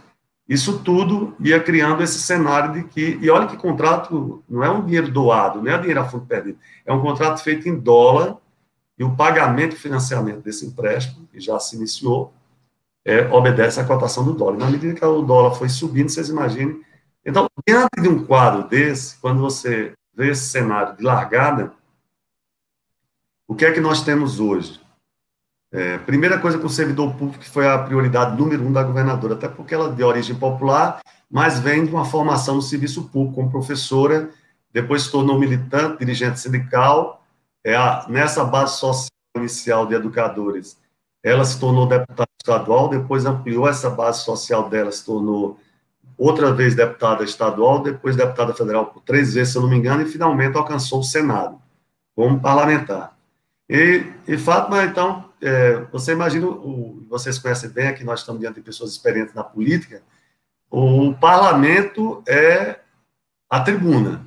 isso tudo ia criando esse cenário de que, e olha que contrato não é um dinheiro doado, não é dinheiro a fundo perdido, é um contrato feito em dólar, e o pagamento e financiamento desse empréstimo, que já se iniciou, é, obedece à cotação do dólar. Na medida que o dólar foi subindo, vocês imaginem. Então, diante de um quadro desse, quando você vê esse cenário de largada, o que é que nós temos hoje? É, primeira coisa com o servidor público, que foi a prioridade número um da governadora, até porque ela é de origem popular, mas vem de uma formação no serviço público como professora, depois se tornou militante, dirigente sindical, é a, nessa base social inicial de educadores, ela se tornou deputada estadual, depois ampliou essa base social dela, se tornou outra vez deputada estadual, depois deputada federal por três vezes, se eu não me engano, e finalmente alcançou o Senado como parlamentar. E, e Fátima, então, é, você imagina, o, vocês conhecem bem, aqui nós estamos diante de pessoas experientes na política, o parlamento é a tribuna.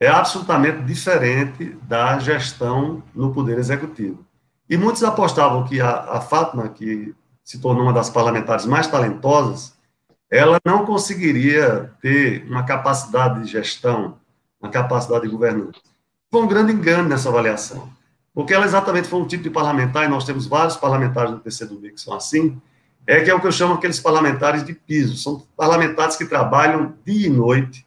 É absolutamente diferente da gestão no Poder Executivo. E muitos apostavam que a, a Fátima, que se tornou uma das parlamentares mais talentosas, ela não conseguiria ter uma capacidade de gestão, uma capacidade de governança. Foi um grande engano nessa avaliação, porque ela exatamente foi um tipo de parlamentar, e nós temos vários parlamentares no PCdoB que são assim, é que é o que eu chamo aqueles parlamentares de piso, são parlamentares que trabalham dia e noite,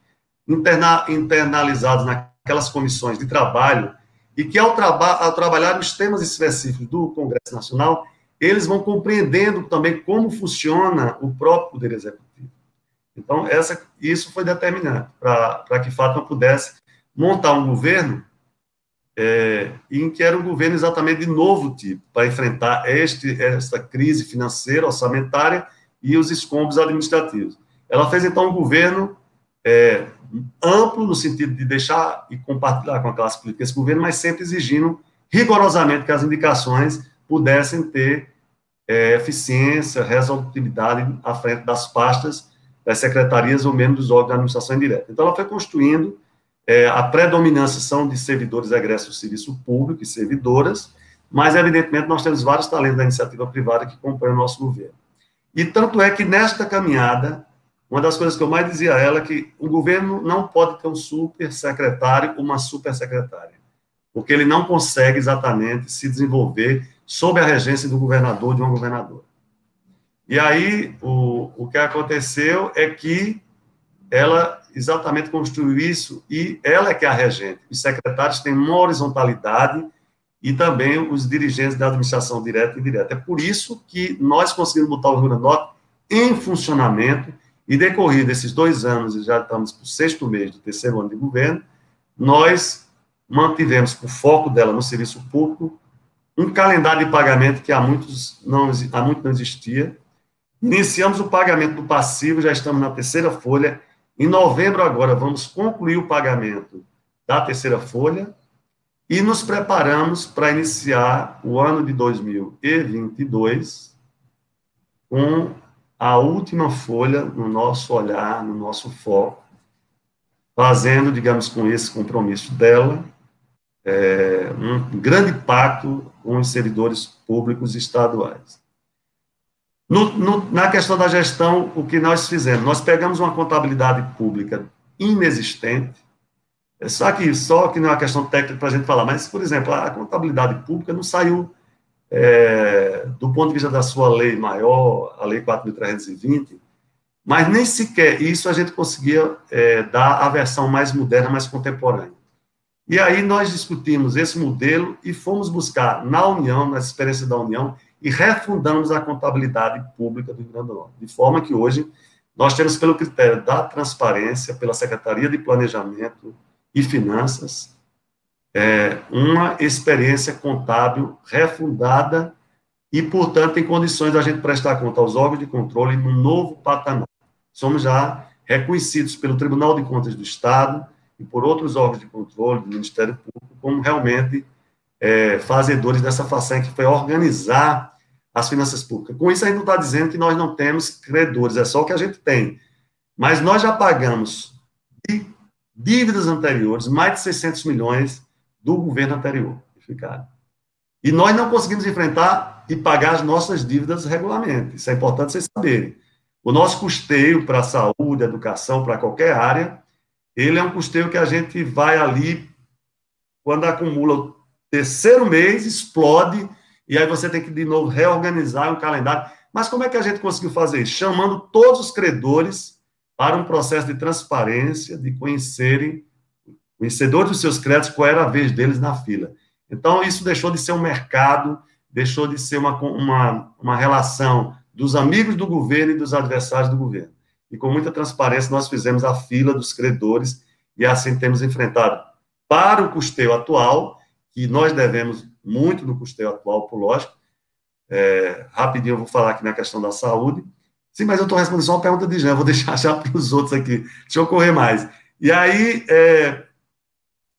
interna, internalizados naquelas comissões de trabalho, e que ao, traba ao trabalhar nos temas específicos do Congresso Nacional, eles vão compreendendo também como funciona o próprio Poder Executivo. Então, essa, isso foi determinante para que Fátima pudesse montar um governo é, em que era um governo exatamente de novo tipo, para enfrentar este, esta crise financeira, orçamentária e os escombros administrativos. Ela fez, então, um governo é, amplo, no sentido de deixar e compartilhar com a classe política esse governo, mas sempre exigindo rigorosamente que as indicações pudessem ter é, eficiência, resolutividade à frente das pastas, das secretarias ou mesmo dos órgãos de administração indireta. Então, ela foi construindo é, a predominância são de servidores egressos do serviço público e servidoras, mas, evidentemente, nós temos vários talentos da iniciativa privada que compõem o nosso governo. E tanto é que, nesta caminhada, uma das coisas que eu mais dizia a ela é que o governo não pode ter um super secretário uma super secretária, porque ele não consegue exatamente se desenvolver sob a regência do governador de uma governadora. E aí, o, o que aconteceu é que ela exatamente construiu isso e ela é que é a regente. Os secretários têm uma horizontalidade e também os dirigentes da administração direta e indireta. É por isso que nós conseguimos botar o Rio Grande do Norte em funcionamento e decorrido esses dois anos, e já estamos para o sexto mês do terceiro ano de governo, nós mantivemos o foco dela no serviço público, um calendário de pagamento que há, muitos não, há muito não existia. Iniciamos o pagamento do passivo, já estamos na terceira folha. Em novembro, agora, vamos concluir o pagamento da terceira folha e nos preparamos para iniciar o ano de 2022 com a última folha no nosso olhar, no nosso foco, fazendo, digamos, com esse compromisso dela, é, um grande pacto com os servidores públicos estaduais. No, no, na questão da gestão, o que nós fizemos? Nós pegamos uma contabilidade pública inexistente, é só que, só que não é uma questão técnica para a gente falar, mas, por exemplo, a contabilidade pública não saiu é, do ponto de vista da sua lei maior, a Lei 4.320, mas nem sequer isso a gente conseguia é, dar a versão mais moderna, mais contemporânea. E aí nós discutimos esse modelo e fomos buscar na União, nas experiências da União, e refundamos a contabilidade pública do Rio Grande do Norte, de forma que hoje nós temos, pelo critério da transparência, pela Secretaria de Planejamento e Finanças, é, uma experiência contábil refundada e, portanto, em condições da gente prestar conta aos órgãos de controle no novo patamar. Somos já reconhecidos pelo Tribunal de Contas do Estado, e por outros órgãos de controle do Ministério Público como realmente é, fazedores dessa façanha que foi organizar as finanças públicas. Com isso, a gente não está dizendo que nós não temos credores, é só o que a gente tem. Mas nós já pagamos de dívidas anteriores mais de 600 milhões do governo anterior, ficaram. E nós não conseguimos enfrentar e pagar as nossas dívidas regularmente. Isso é importante vocês saberem. O nosso custeio para a saúde, educação, para qualquer área, ele é um custeio que a gente vai ali, quando acumula o terceiro mês, explode, e aí você tem que, de novo, reorganizar um calendário. Mas como é que a gente conseguiu fazer isso? Chamando todos os credores para um processo de transparência, de conhecerem, conhecedores dos seus créditos, qual era a vez deles na fila. Então, isso deixou de ser um mercado, deixou de ser uma, uma, uma relação dos amigos do governo e dos adversários do governo e com muita transparência nós fizemos a fila dos credores e assim temos enfrentado para o custeio atual, que nós devemos muito do custeio atual, por lógico, é, rapidinho eu vou falar aqui na questão da saúde, Sim, mas eu estou respondendo só uma pergunta de Jean, vou deixar já para os outros aqui. Deixa eu correr mais. E aí, é,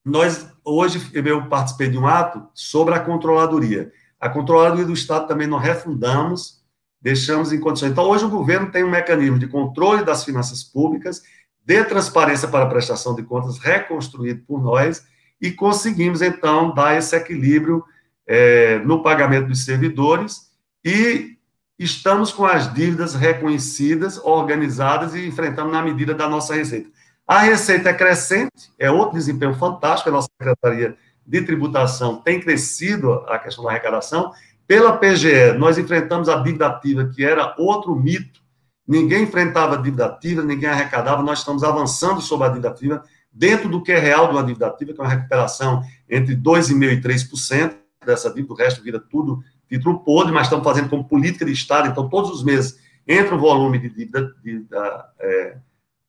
nós, hoje, eu participei de um ato sobre a controladoria. A controladoria do Estado também nós refundamos, deixamos em condições. Então, hoje o governo tem um mecanismo de controle das finanças públicas, de transparência para a prestação de contas, reconstruído por nós, e conseguimos, então, dar esse equilíbrio é, no pagamento dos servidores e estamos com as dívidas reconhecidas, organizadas e enfrentamos na medida da nossa receita. A receita é crescente, é outro desempenho fantástico, a nossa Secretaria de Tributação tem crescido a questão da arrecadação. Pela PGE, nós enfrentamos a dívida ativa, que era outro mito. Ninguém enfrentava a dívida ativa, ninguém arrecadava, nós estamos avançando sobre a dívida ativa, dentro do que é real de uma dívida ativa, que é uma recuperação entre 2,5% e 3% dessa dívida, o resto vira tudo título podre, mas estamos fazendo como política de Estado, então todos os meses entra o volume de dívida, dívida é,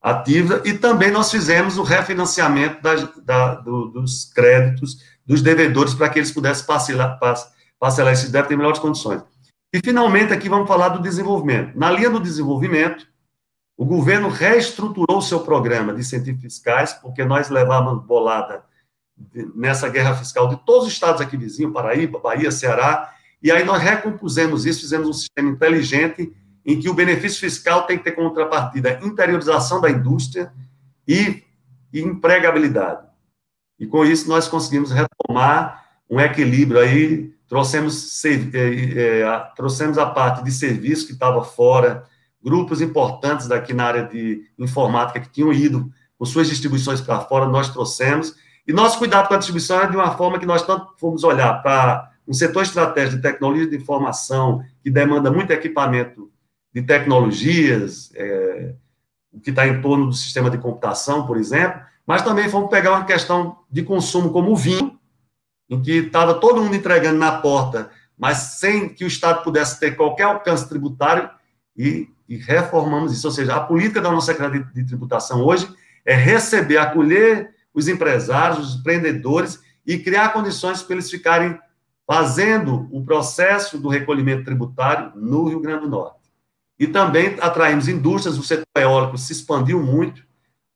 ativa, e também nós fizemos o refinanciamento das, da, do, dos créditos dos devedores para que eles pudessem parcelar, parcelar esses débitos em melhores condições. E, finalmente, aqui vamos falar do desenvolvimento. Na linha do desenvolvimento, o governo reestruturou o seu programa de incentivos fiscais, porque nós levávamos bolada nessa guerra fiscal de todos os estados aqui vizinhos, Paraíba, Bahia, Ceará, e aí nós recompusemos isso, fizemos um sistema inteligente em que o benefício fiscal tem que ter contrapartida interiorização da indústria e, e empregabilidade. E com isso nós conseguimos retomar um equilíbrio aí, trouxemos, é, é, trouxemos a parte de serviço que estava fora, grupos importantes daqui na área de informática que tinham ido com suas distribuições para fora, nós trouxemos, e nosso cuidado com a distribuição é de uma forma que nós tanto fomos olhar para um setor estratégico de tecnologia de informação, que demanda muito equipamento de tecnologias, é, que está em torno do sistema de computação, por exemplo, mas também fomos pegar uma questão de consumo como o vinho, em que estava todo mundo entregando na porta, mas sem que o Estado pudesse ter qualquer alcance tributário, e, e reformamos isso. Ou seja, a política da nossa Secretaria de Tributação hoje é receber, acolher os empresários, os empreendedores e criar condições para eles ficarem fazendo o processo do recolhimento tributário no Rio Grande do Norte. E também atraímos indústrias, o setor eólico se expandiu muito,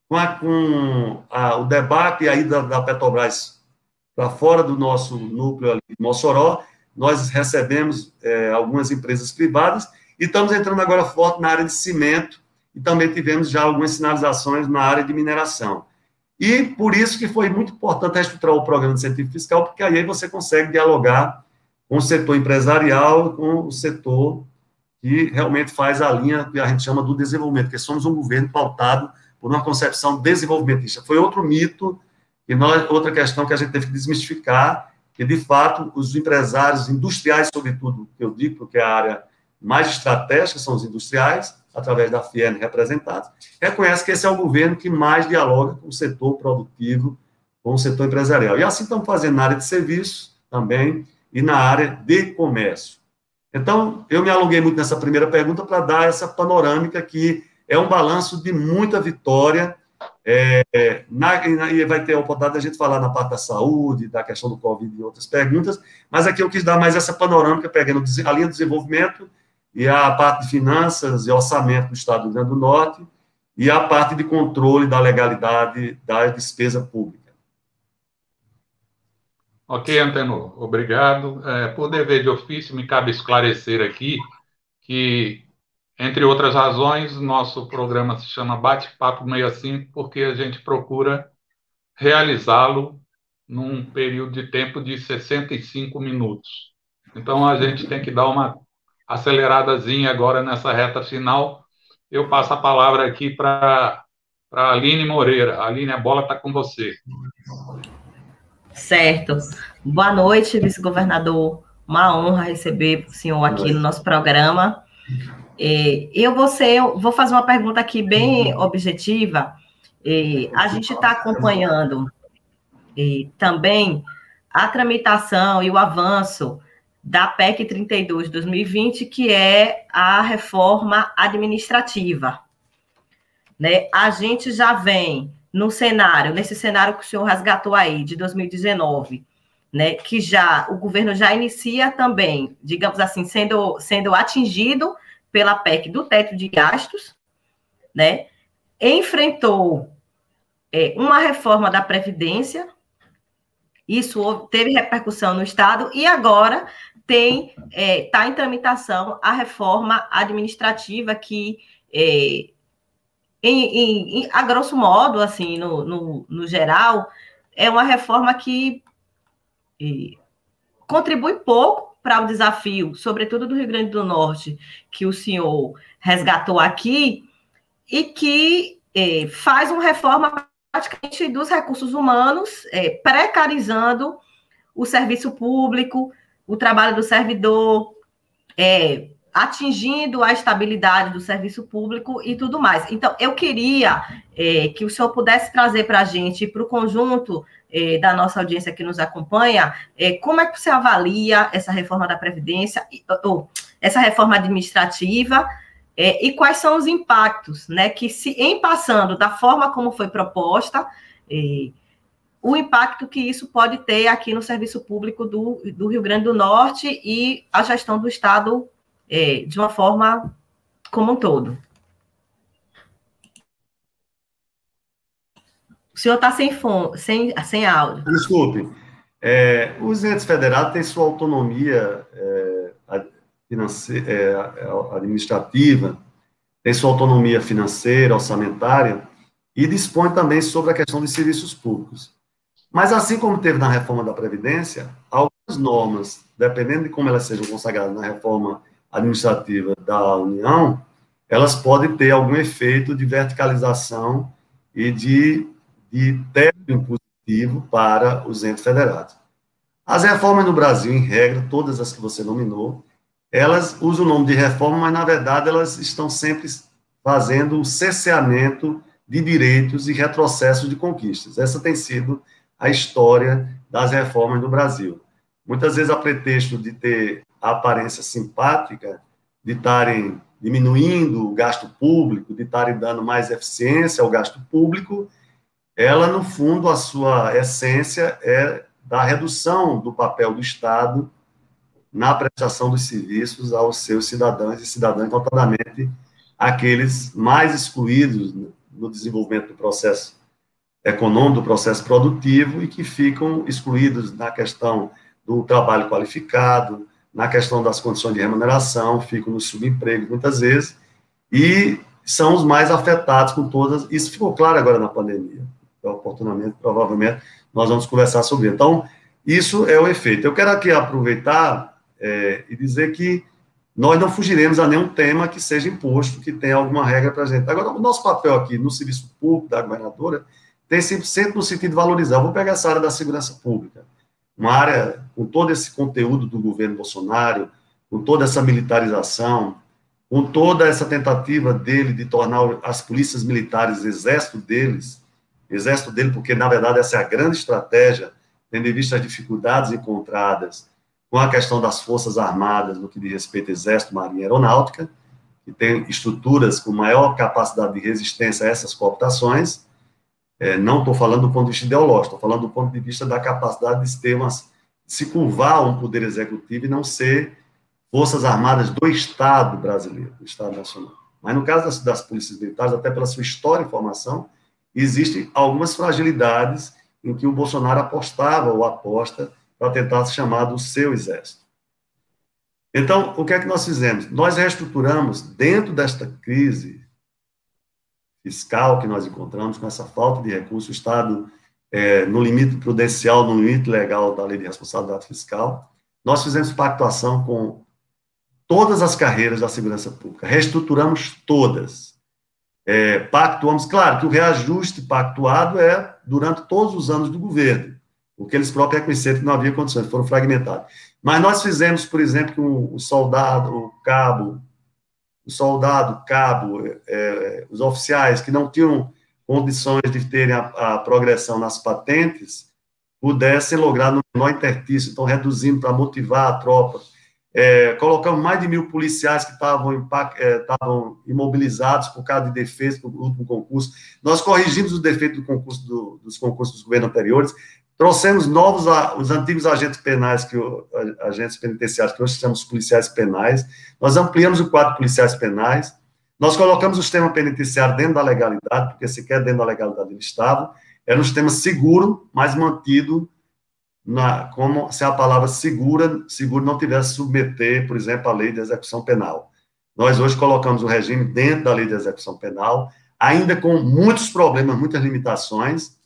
com, a, com a, o debate aí da, da Petrobras para fora do nosso núcleo ali de Mossoró, nós recebemos é, algumas empresas privadas e estamos entrando agora forte na área de cimento e também tivemos já algumas sinalizações na área de mineração. E por isso que foi muito importante reestruturar o programa de incentivo fiscal, porque aí você consegue dialogar com o setor empresarial, com o setor que realmente faz a linha que a gente chama do desenvolvimento, porque somos um governo pautado por uma concepção desenvolvimentista. Foi outro mito, e nós, outra questão que a gente teve que desmistificar, que de fato os empresários industriais, sobretudo, que eu digo, porque é a área mais estratégica são os industriais, através da FIEN representados, reconhece que esse é o governo que mais dialoga com o setor produtivo, com o setor empresarial. E assim estamos fazendo na área de serviços também e na área de comércio. Então, eu me alonguei muito nessa primeira pergunta para dar essa panorâmica que é um balanço de muita vitória, é, na, e vai ter a oportunidade da gente falar na parte da saúde, da questão do Covid e outras perguntas, mas aqui eu quis dar mais essa panorâmica, pegando a linha de desenvolvimento e a parte de finanças e orçamento do Estado do Rio Grande do Norte, e a parte de controle da legalidade da despesa pública. Ok, Antenor, obrigado. É, por dever de ofício, me cabe esclarecer aqui que, entre outras razões, nosso programa se chama Bate-Papo 65, porque a gente procura realizá-lo num período de tempo de 65 minutos. Então, a gente tem que dar uma aceleradazinha agora nessa reta final. Eu passo a palavra aqui para a Aline Moreira. Aline, a bola está com você. Certo. Boa noite, vice-governador. Uma honra receber o senhor aqui no nosso programa. Eu vou, ser, eu vou fazer uma pergunta aqui bem objetiva. A gente está acompanhando também a tramitação e o avanço da PEC 32 de 2020, que é a reforma administrativa. Né? A gente já vem no cenário, nesse cenário que o senhor resgatou aí, de 2019, né, que já o governo já inicia também, digamos assim, sendo, sendo atingido pela PEC do teto de gastos, né? Enfrentou é, uma reforma da Previdência, isso teve repercussão no Estado, e agora tem está é, tá em tramitação a reforma administrativa que, é, em, em, a grosso modo, assim, no, no, no geral, é uma reforma que é, contribui pouco para o desafio, sobretudo do Rio Grande do Norte, que o senhor resgatou aqui, e que é, faz uma reforma praticamente dos recursos humanos, é, precarizando o serviço público, o trabalho do servidor, é, atingindo a estabilidade do serviço público e tudo mais. Então, eu queria é, que o senhor pudesse trazer para a gente, para o conjunto é, da nossa audiência que nos acompanha, é, como é que você avalia essa reforma da Previdência, ou essa reforma administrativa, é, e quais são os impactos, né, que se, em passando da forma como foi proposta, é, o impacto que isso pode ter aqui no serviço público do, do Rio Grande do Norte e a gestão do Estado é, de uma forma como um todo. O senhor está sem, sem, sem áudio. Desculpe. É, os entes federados têm sua autonomia é, é, administrativa, têm sua autonomia financeira, orçamentária, e dispõe também sobre a questão dos serviços públicos. Mas, assim como teve na reforma da Previdência, algumas normas, dependendo de como elas sejam consagradas na reforma administrativa da União, elas podem ter algum efeito de verticalização e de, de teto impositivo para os entes federados. As reformas no Brasil, em regra, todas as que você nominou, elas usam o nome de reforma, mas, na verdade, elas estão sempre fazendo um cerceamento de direitos e retrocesso de conquistas. Essa tem sido a história das reformas no Brasil. Muitas vezes, a pretexto de ter a aparência simpática, de estarem diminuindo o gasto público, de estarem dando mais eficiência ao gasto público, ela, no fundo, a sua essência é da redução do papel do Estado na prestação dos serviços aos seus cidadãos e cidadãs, notadamente aqueles mais excluídos no desenvolvimento do processo econômico, do processo produtivo e que ficam excluídos na questão do trabalho qualificado, na questão das condições de remuneração, ficam no subemprego muitas vezes, e são os mais afetados com todas. Isso ficou claro agora na pandemia. Então, oportunamente, provavelmente, nós vamos conversar sobre isso. Então, isso é o efeito. Eu quero aqui aproveitar é, e dizer que nós não fugiremos a nenhum tema que seja imposto, que tenha alguma regra para a gente. Agora, o nosso papel aqui no serviço público da governadora tem sempre, sempre no sentido de valorizar. Eu vou pegar essa área da segurança pública, uma área com todo esse conteúdo do governo Bolsonaro, com toda essa militarização, com toda essa tentativa dele de tornar as polícias militares exército deles, exército dele, porque na verdade essa é a grande estratégia, tendo em vista as dificuldades encontradas com a questão das forças armadas no que diz respeito ao exército, marinha e aeronáutica, que tem estruturas com maior capacidade de resistência a essas cooptações, é, não estou falando do ponto de vista ideológico, estou falando do ponto de vista da capacidade de ter umas, se curvar um poder executivo e não ser forças armadas do Estado brasileiro, do Estado nacional. Mas no caso das, das polícias militares, até pela sua história e formação, existem algumas fragilidades em que o Bolsonaro apostava ou aposta para tentar se chamar do seu exército. Então, o que é que nós fizemos? Nós reestruturamos, dentro desta crise fiscal que nós encontramos, com essa falta de recursos, o Estado, é, no limite prudencial, no limite legal da lei de responsabilidade fiscal, nós fizemos pactuação com todas as carreiras da segurança pública, reestruturamos todas. É, pactuamos, claro que o reajuste pactuado é durante todos os anos do governo, porque eles próprios reconheceram que não havia condições, foram fragmentados. Mas nós fizemos, por exemplo, com o soldado, o cabo, o soldado, cabo, é, os oficiais que não tinham condições de terem a, a progressão nas patentes, pudessem lograr no menor interstício, então reduzindo para motivar a tropa. É, colocamos mais de mil policiais que estavam, é, imobilizados por causa de defeitos do último concurso. Nós corrigimos os defeitos do concurso do, dos concursos dos governos anteriores, trouxemos novos, os antigos agentes penais, que agentes penitenciários, que nós chamamos policiais penais, nós ampliamos o quadro de policiais penais, nós colocamos o sistema penitenciário dentro da legalidade, porque sequer dentro da legalidade ele estava, era um sistema seguro, mas mantido na, como se a palavra segura, seguro não tivesse submeter, por exemplo, a lei de execução penal. Nós hoje colocamos o regime dentro da lei de execução penal, ainda com muitos problemas, muitas limitações,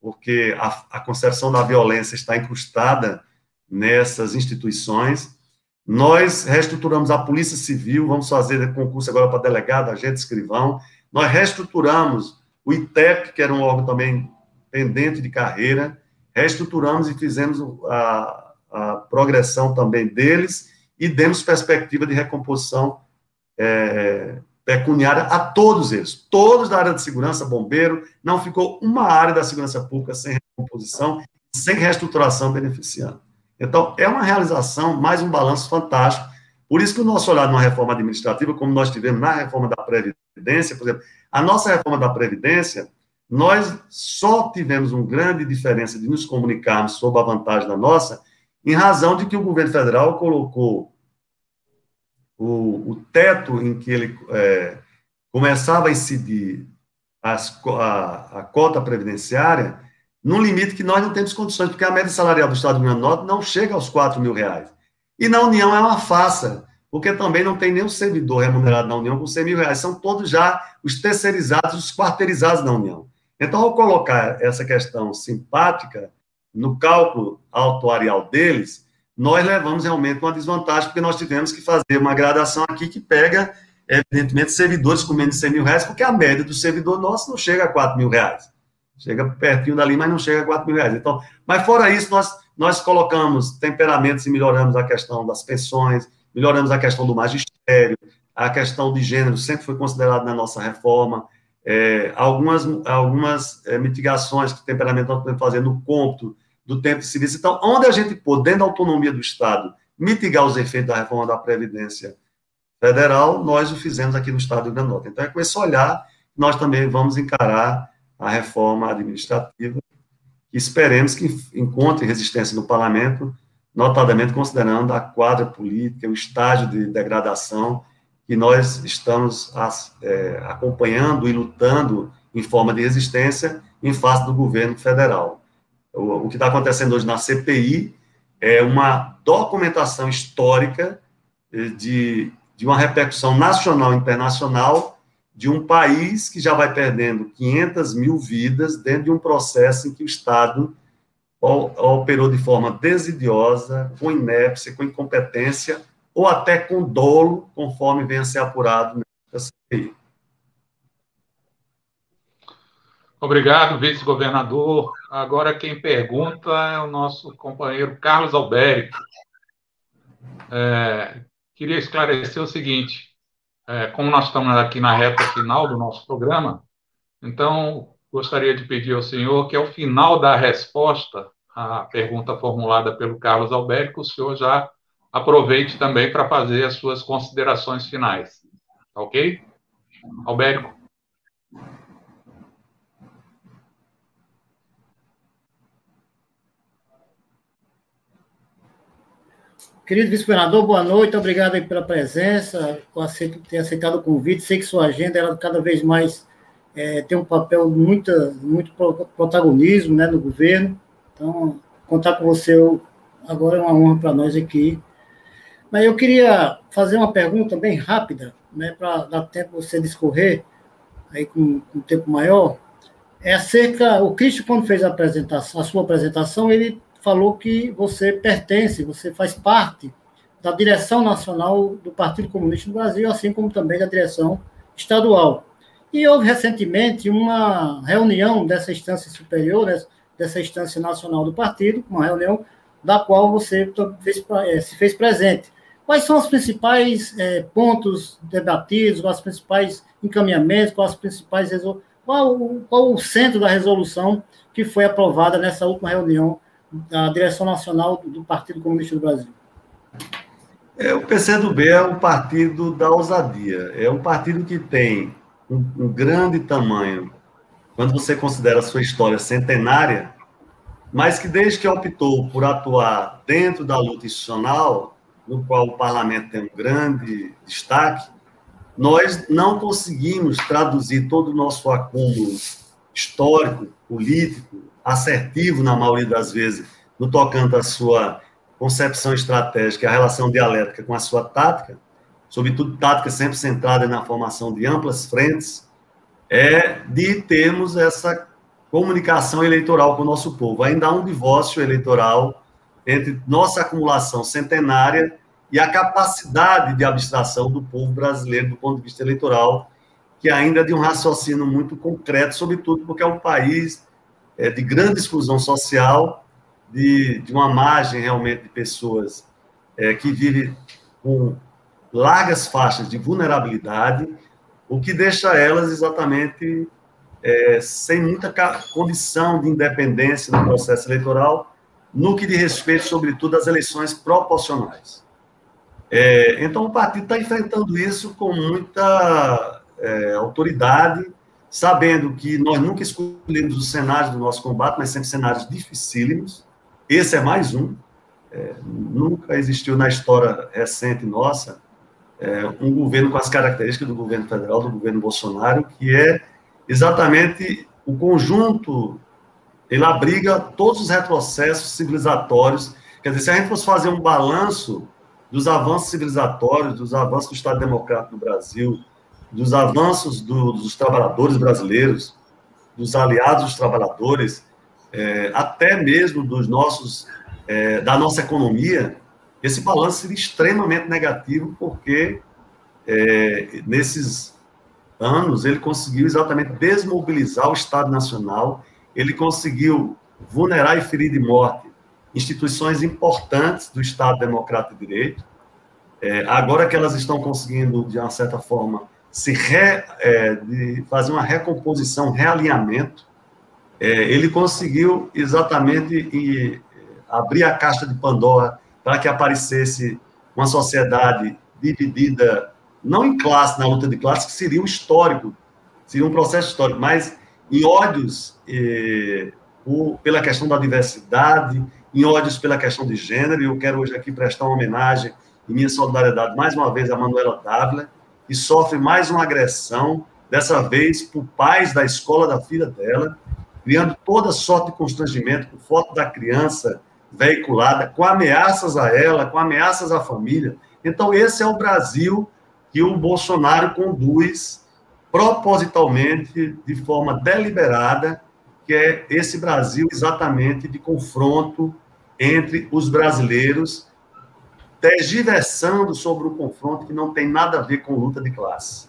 porque a, a concepção da violência está incrustada nessas instituições. Nós reestruturamos a Polícia Civil, vamos fazer concurso agora para delegado, agente escrivão. Nós reestruturamos o ITEP, que era um órgão também pendente de carreira, reestruturamos e fizemos a, a progressão também deles e demos perspectiva de recomposição é, pecuniária a todos eles, todos da área de segurança, bombeiro, não ficou uma área da segurança pública sem recomposição, sem reestruturação beneficiando. Então, é uma realização, mais um balanço fantástico. Por isso que o nosso olhar numa reforma administrativa, como nós tivemos na reforma da Previdência, por exemplo, a nossa reforma da Previdência, nós só tivemos uma grande diferença de nos comunicarmos sobre a vantagem da nossa, em razão de que o governo federal colocou o, o teto em que ele é, começava a incidir as, a, a, cota previdenciária num limite que nós não temos condições, porque a média salarial do Estado do Rio Grande do Norte não chega aos 4 mil reais. E na União é uma farsa, porque também não tem nenhum servidor remunerado na União com 100 mil reais, são todos já os terceirizados, os quarteirizados na União. Então, ao colocar essa questão simpática no cálculo autuarial deles, nós levamos realmente uma desvantagem, porque nós tivemos que fazer uma gradação aqui que pega, evidentemente, servidores com menos de 100 mil reais, porque a média do servidor nosso não chega a 4 mil reais. Chega pertinho dali, mas não chega a 4 mil reais. Então, mas fora isso, nós, nós colocamos temperamentos e melhoramos a questão das pensões, melhoramos a questão do magistério, a questão de gênero sempre foi considerado na nossa reforma, é, algumas, algumas é, mitigações que o temperamento nós podemos fazer no cômputo do tempo de serviço. Então, onde a gente pôde, dentro da autonomia do Estado, mitigar os efeitos da reforma da Previdência Federal, nós o fizemos aqui no Estado do Rio Grande do Norte. Então, é com esse olhar que nós também vamos encarar a reforma administrativa e esperemos que encontre resistência no parlamento, notadamente considerando a quadra política, o estágio de degradação que nós estamos é, acompanhando e lutando em forma de resistência em face do governo federal. O, o que está acontecendo hoje na CPI é uma documentação histórica eh, de, de uma repercussão nacional e internacional de um país que já vai perdendo 500 mil vidas dentro de um processo em que o Estado operou de forma desidiosa, com inépcia, com incompetência, ou até com dolo, conforme venha a ser apurado nessa CPI. Obrigado, vice-governador. Agora quem pergunta é o nosso companheiro Carlos Albérico. É, queria esclarecer o seguinte: é, como nós estamos aqui na reta final do nosso programa, então gostaria de pedir ao senhor que, ao final da resposta à pergunta formulada pelo Carlos Albérico, o senhor já aproveite também para fazer as suas considerações finais. Ok? Albérico. Querido vice-governador, boa noite, obrigado pela presença, por ter aceitado o convite. Sei que sua agenda ela cada vez mais é, tem um papel muito, muito protagonismo né, no governo. Então, contar com você agora é uma honra para nós aqui. Mas eu queria fazer uma pergunta bem rápida, né, para dar tempo você discorrer aí com, com um tempo maior. É acerca, o Cristo, quando fez a, apresentação, a sua apresentação, ele falou que você pertence, você faz parte da direção nacional do Partido Comunista do Brasil, assim como também da direção estadual. E houve recentemente uma reunião dessa instância superior, dessa instância nacional do partido, uma reunião da qual você eh, se fez presente. Quais são os principais é, pontos debatidos, quais os principais encaminhamentos, quais as principais qual, qual o centro da resolução que foi aprovada nessa última reunião da direção nacional do Partido Comunista do Brasil? É, o PCdoB é um partido da ousadia, é um partido que tem um, um grande tamanho. Quando você considera a sua história centenária, mas que desde que optou por atuar dentro da luta institucional, no qual o parlamento tem um grande destaque, nós não conseguimos traduzir todo o nosso acúmulo histórico, político, assertivo, na maioria das vezes, no tocante à sua concepção estratégica, a relação dialética com a sua tática, sobretudo tática sempre centrada na formação de amplas frentes, é de termos essa comunicação eleitoral com o nosso povo. Ainda há um divórcio eleitoral entre nossa acumulação centenária e a capacidade de abstração do povo brasileiro do ponto de vista eleitoral, que ainda é de um raciocínio muito concreto, sobretudo porque é um país é, de grande exclusão social, de, de uma margem realmente de pessoas é, que vivem com largas faixas de vulnerabilidade, o que deixa elas exatamente é, sem muita condição de independência no processo eleitoral, no que diz respeito, sobretudo, às eleições proporcionais. É, então, o partido está enfrentando isso com muita é, autoridade, sabendo que nós nunca escolhemos os cenários do nosso combate, mas sempre cenários dificílimos. Esse é mais um. É, nunca existiu na história recente nossa é, um governo com as características do governo federal, do governo Bolsonaro, que é exatamente o conjunto, ele abriga todos os retrocessos civilizatórios. Quer dizer, se a gente fosse fazer um balanço dos avanços civilizatórios, dos avanços do Estado Democrático no Brasil, dos avanços do, dos trabalhadores brasileiros, dos aliados dos trabalhadores, é, até mesmo dos nossos, é, da nossa economia, esse balanço seria extremamente negativo, porque é, nesses anos ele conseguiu exatamente desmobilizar o Estado Nacional, ele conseguiu vulnerar e ferir de morte instituições importantes do Estado Democrático de Direito. É, agora que elas estão conseguindo, de uma certa forma, se re, é, de fazer uma recomposição, realinhamento, é, ele conseguiu exatamente e, abrir a caixa de Pandora para que aparecesse uma sociedade dividida, não em classe, na luta de classe, que seria um histórico, seria um processo histórico, mas em ódios por, pela questão da diversidade, em ódios pela questão de gênero, e eu quero hoje aqui prestar uma homenagem e minha solidariedade mais uma vez a Manuela Dávila, que sofre mais uma agressão, dessa vez por pais da escola da filha dela, criando toda sorte de constrangimento com foto da criança veiculada, com ameaças a ela, com ameaças à família. Então, esse é o Brasil que o Bolsonaro conduz propositalmente, de forma deliberada, que é esse Brasil exatamente de confronto entre os brasileiros, tergiversando sobre o confronto que não tem nada a ver com luta de classe,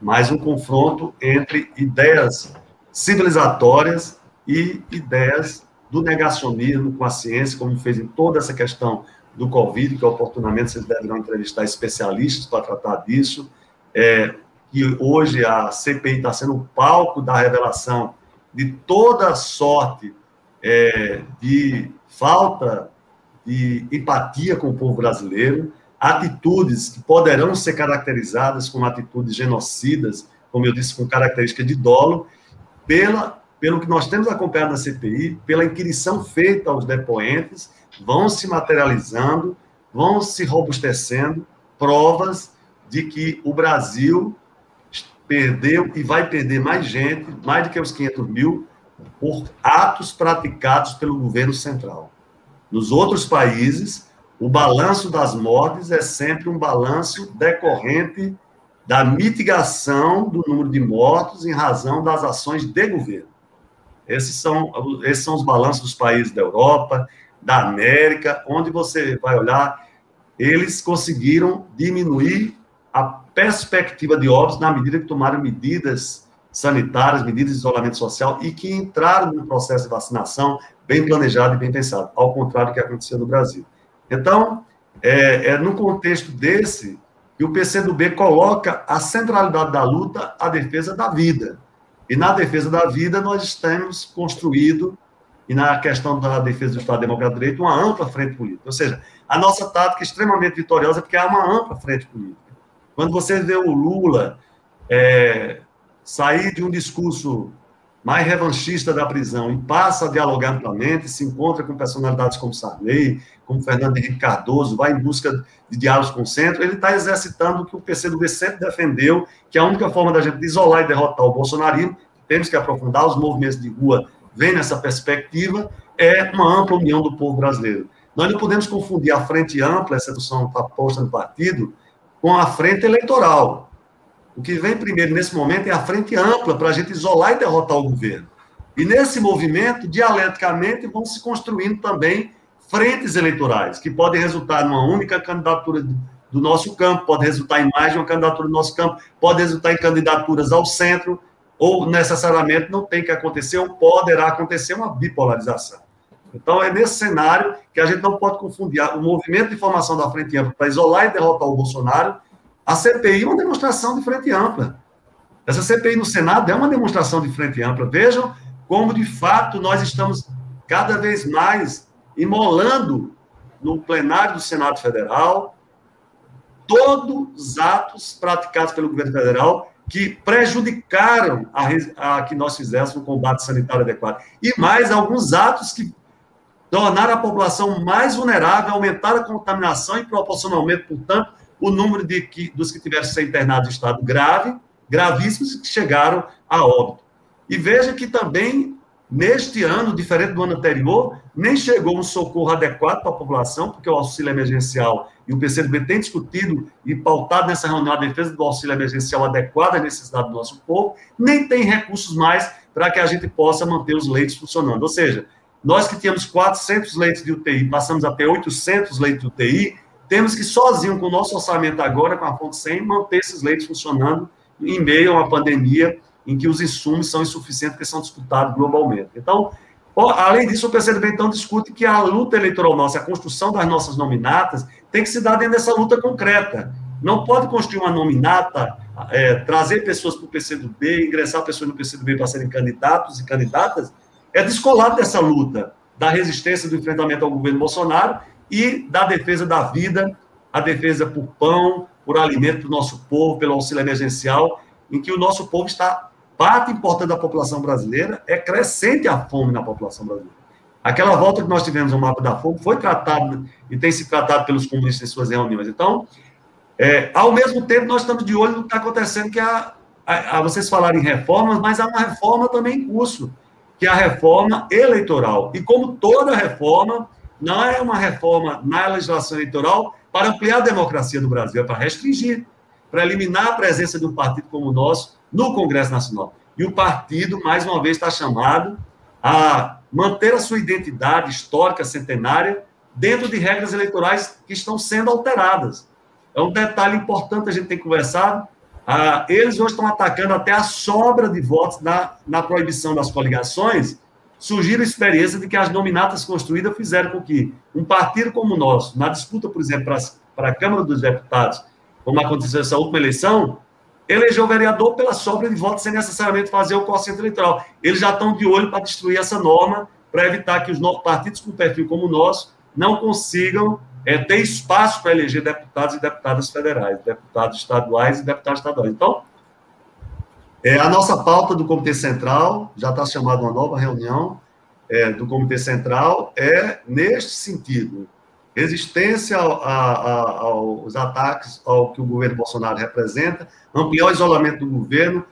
mas um confronto entre ideias civilizatórias e ideias do negacionismo com a ciência, como fez em toda essa questão do Covid, que oportunamente vocês deverão entrevistar especialistas para tratar disso, é, que hoje a CPI está sendo o palco da revelação de toda sorte é, de falta de empatia com o povo brasileiro, atitudes que poderão ser caracterizadas como atitudes genocidas, como eu disse, com característica de dolo, pela pelo que nós temos acompanhado na CPI, pela inquirição feita aos depoentes, vão se materializando, vão se robustecendo provas de que o Brasil perdeu e vai perder mais gente, mais do que os 500 mil, por atos praticados pelo governo central. Nos outros países, o balanço das mortes é sempre um balanço decorrente da mitigação do número de mortos em razão das ações de governo. Esses são, esses são os balanços dos países da Europa, da América, onde você vai olhar, eles conseguiram diminuir a perspectiva de óbitos na medida que tomaram medidas sanitárias, medidas de isolamento social e que entraram no processo de vacinação bem planejado e bem pensado, ao contrário do que aconteceu no Brasil. Então, é, é no contexto desse que o PCdoB coloca a centralidade da luta à defesa da vida. E na defesa da vida, nós temos construído, e na questão da defesa do Estado Democrático de Direito, uma ampla frente política. Ou seja, a nossa tática é extremamente vitoriosa porque há uma ampla frente política. Quando você vê o Lula é, sair de um discurso mais revanchista da prisão e passa a dialogar amplamente, se encontra com personalidades como Sarney, como Fernando Henrique Cardoso, vai em busca de diálogos com o centro, ele está exercitando o que o PCdoB sempre defendeu, que é a única forma da gente isolar e derrotar o bolsonarismo, temos que aprofundar os movimentos de rua, vem nessa perspectiva, é uma ampla união do povo brasileiro. Nós não podemos confundir a frente ampla, essa discussão está posta no partido, com a frente eleitoral. O que vem primeiro nesse momento é a frente ampla para a gente isolar e derrotar o governo. E nesse movimento, dialeticamente, vão se construindo também frentes eleitorais, que podem resultar numa única candidatura do nosso campo, pode resultar em mais de uma candidatura do nosso campo, pode resultar em candidaturas ao centro, ou necessariamente não tem que acontecer, ou poderá acontecer uma bipolarização. Então, é nesse cenário que a gente não pode confundir o movimento de formação da Frente Ampla para isolar e derrotar o Bolsonaro a CPI é uma demonstração de frente ampla. Essa CPI no Senado é uma demonstração de frente ampla. Vejam como, de fato, nós estamos cada vez mais imolando no plenário do Senado Federal todos os atos praticados pelo governo federal que prejudicaram a, a que nós fizéssemos o combate sanitário adequado. E mais alguns atos que tornaram a população mais vulnerável, aumentaram a contaminação e, proporcionalmente, portanto, o número de que, dos que tiveram que ser internados em estado grave, gravíssimos, que chegaram a óbito. E veja que também, neste ano, diferente do ano anterior, nem chegou um socorro adequado para a população, porque o auxílio emergencial e o PCdoB tem discutido e pautado nessa reunião a defesa do auxílio emergencial adequado à necessidade do nosso povo, nem tem recursos mais para que a gente possa manter os leitos funcionando. Ou seja, nós que tínhamos 400 leitos de UTI, passamos a ter 800 leitos de UTI, temos que, sozinho, com o nosso orçamento agora, com a fonte 100, manter esses leitos funcionando em meio a uma pandemia em que os insumos são insuficientes porque são disputados globalmente. Então, além disso, o PCdoB então discute que a luta eleitoral nossa, a construção das nossas nominatas, tem que se dar dentro dessa luta concreta. Não pode construir uma nominata, é, trazer pessoas para o PCdoB, ingressar pessoas no PCdoB para serem candidatos e candidatas, é descolado dessa luta, da resistência do enfrentamento ao governo Bolsonaro e da defesa da vida, a defesa por pão, por alimento do nosso povo, pelo auxílio emergencial, em que o nosso povo está, parte importante da população brasileira, é crescente a fome na população brasileira. Aquela volta que nós tivemos no mapa da fome foi tratado e tem se tratado pelos comunistas em suas reuniões. Então, é, ao mesmo tempo, nós estamos de olho no que está acontecendo, que a, a, a, vocês falaram em reformas, mas há uma reforma também em curso, que é a reforma eleitoral. E como toda reforma, não é uma reforma na legislação eleitoral para ampliar a democracia do Brasil, é para restringir, para eliminar a presença de um partido como o nosso no Congresso Nacional. E o partido, mais uma vez, está chamado a manter a sua identidade histórica centenária dentro de regras eleitorais que estão sendo alteradas. É um detalhe importante a gente ter conversado. Ah, eles hoje estão atacando até a sobra de votos na, na proibição das coligações, surgiram a experiência de que as nominatas construídas fizeram com que um partido como o nosso, na disputa, por exemplo, para a Câmara dos Deputados, como aconteceu nessa última eleição, elegeu o vereador pela sobra de votos sem necessariamente fazer o quociente eleitoral. Eles já estão de olho para destruir essa norma, para evitar que os partidos com perfil como o nosso não consigam é, ter espaço para eleger deputados e deputadas federais, deputados estaduais e deputados estaduais. Então, é, a nossa pauta do Comitê Central, já está chamada uma nova reunião é, do Comitê Central, é neste sentido: resistência a, a, aos ataques ao que o governo Bolsonaro representa, ampliar o isolamento do governo,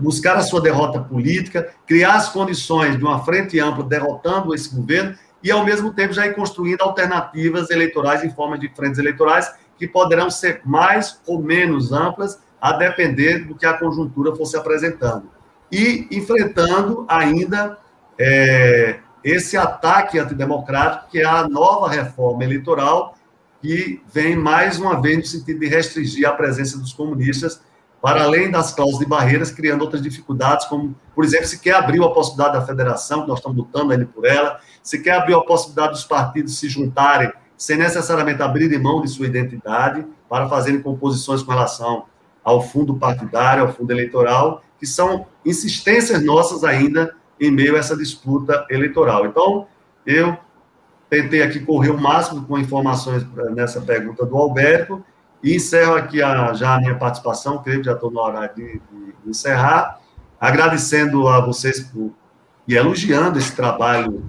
buscar a sua derrota política, criar as condições de uma frente ampla derrotando esse governo e, ao mesmo tempo, já ir construindo alternativas eleitorais em forma de frentes eleitorais que poderão ser mais ou menos amplas a depender do que a conjuntura fosse apresentando. E enfrentando ainda é, esse ataque antidemocrático, que é a nova reforma eleitoral, que vem mais uma vez no sentido de restringir a presença dos comunistas, para além das cláusulas de barreiras, criando outras dificuldades, como, por exemplo, se quer abrir a possibilidade da federação, que nós estamos lutando ali por ela, se quer abrir a possibilidade dos partidos se juntarem, sem necessariamente abrirem mão de sua identidade, para fazerem composições com relação ao fundo partidário, ao fundo eleitoral, que são insistências nossas ainda em meio a essa disputa eleitoral. Então, eu tentei aqui correr o máximo com informações nessa pergunta do Alberto e encerro aqui a, já a minha participação, creio que já estou na hora de, de encerrar, agradecendo a vocês por, e elogiando esse trabalho.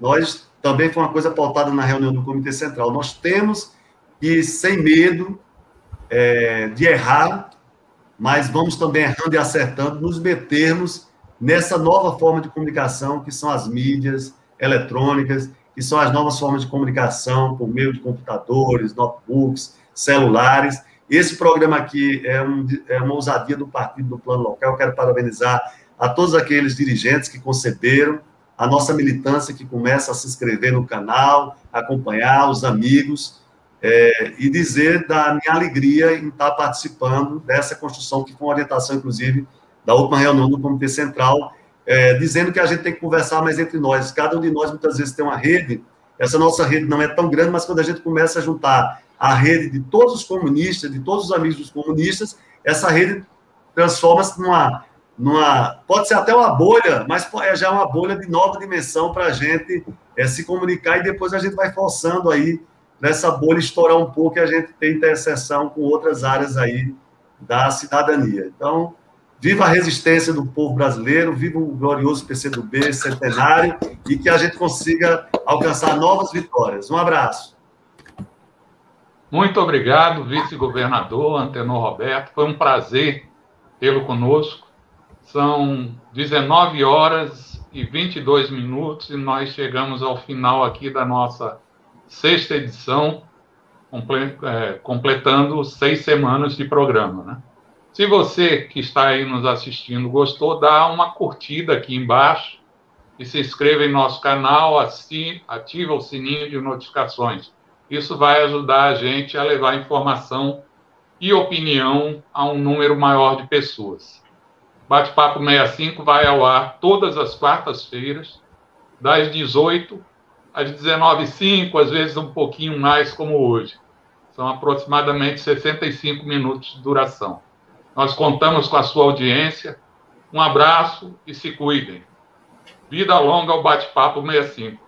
Nós também foi uma coisa pautada na reunião do Comitê Central. Nós temos que, sem medo é, de errar, mas vamos também errando e acertando, nos metermos nessa nova forma de comunicação que são as mídias eletrônicas, que são as novas formas de comunicação por meio de computadores, notebooks, celulares. Esse programa aqui é, um, é uma ousadia do Partido do Plano Local. Eu quero parabenizar a todos aqueles dirigentes que conceberam, a nossa militância que começa a se inscrever no canal, acompanhar os amigos é, e dizer da minha alegria em estar participando dessa construção, que uma orientação, inclusive, da última reunião do Comitê Central, é, dizendo que a gente tem que conversar mais entre nós. Cada um de nós, muitas vezes, tem uma rede, essa nossa rede não é tão grande, mas quando a gente começa a juntar a rede de todos os comunistas, de todos os amigos dos comunistas, essa rede transforma-se numa, numa. Pode ser até uma bolha, mas é já uma bolha de nova dimensão para a gente é, se comunicar e depois a gente vai forçando aí nessa bolha estourar um pouco e a gente tem interseção com outras áreas aí da cidadania. Então, viva a resistência do povo brasileiro, viva o glorioso PCdoB centenário e que a gente consiga alcançar novas vitórias. Um abraço. Muito obrigado, vice-governador Antenor Roberto. Foi um prazer tê-lo conosco. São 19 horas e 22 minutos e nós chegamos ao final aqui da nossa sexta edição, é, completando seis semanas de programa. Né? Se você que está aí nos assistindo gostou, dá uma curtida aqui embaixo e se inscreva em nosso canal, ativa o sininho de notificações. Isso vai ajudar a gente a levar informação e opinião a um número maior de pessoas. Bate-Papo 65 vai ao ar todas as quartas-feiras, das 18 às 19h05, às vezes um pouquinho mais, como hoje. São aproximadamente 65 minutos de duração. Nós contamos com a sua audiência. Um abraço e se cuidem. Vida longa ao Bate-Papo 65.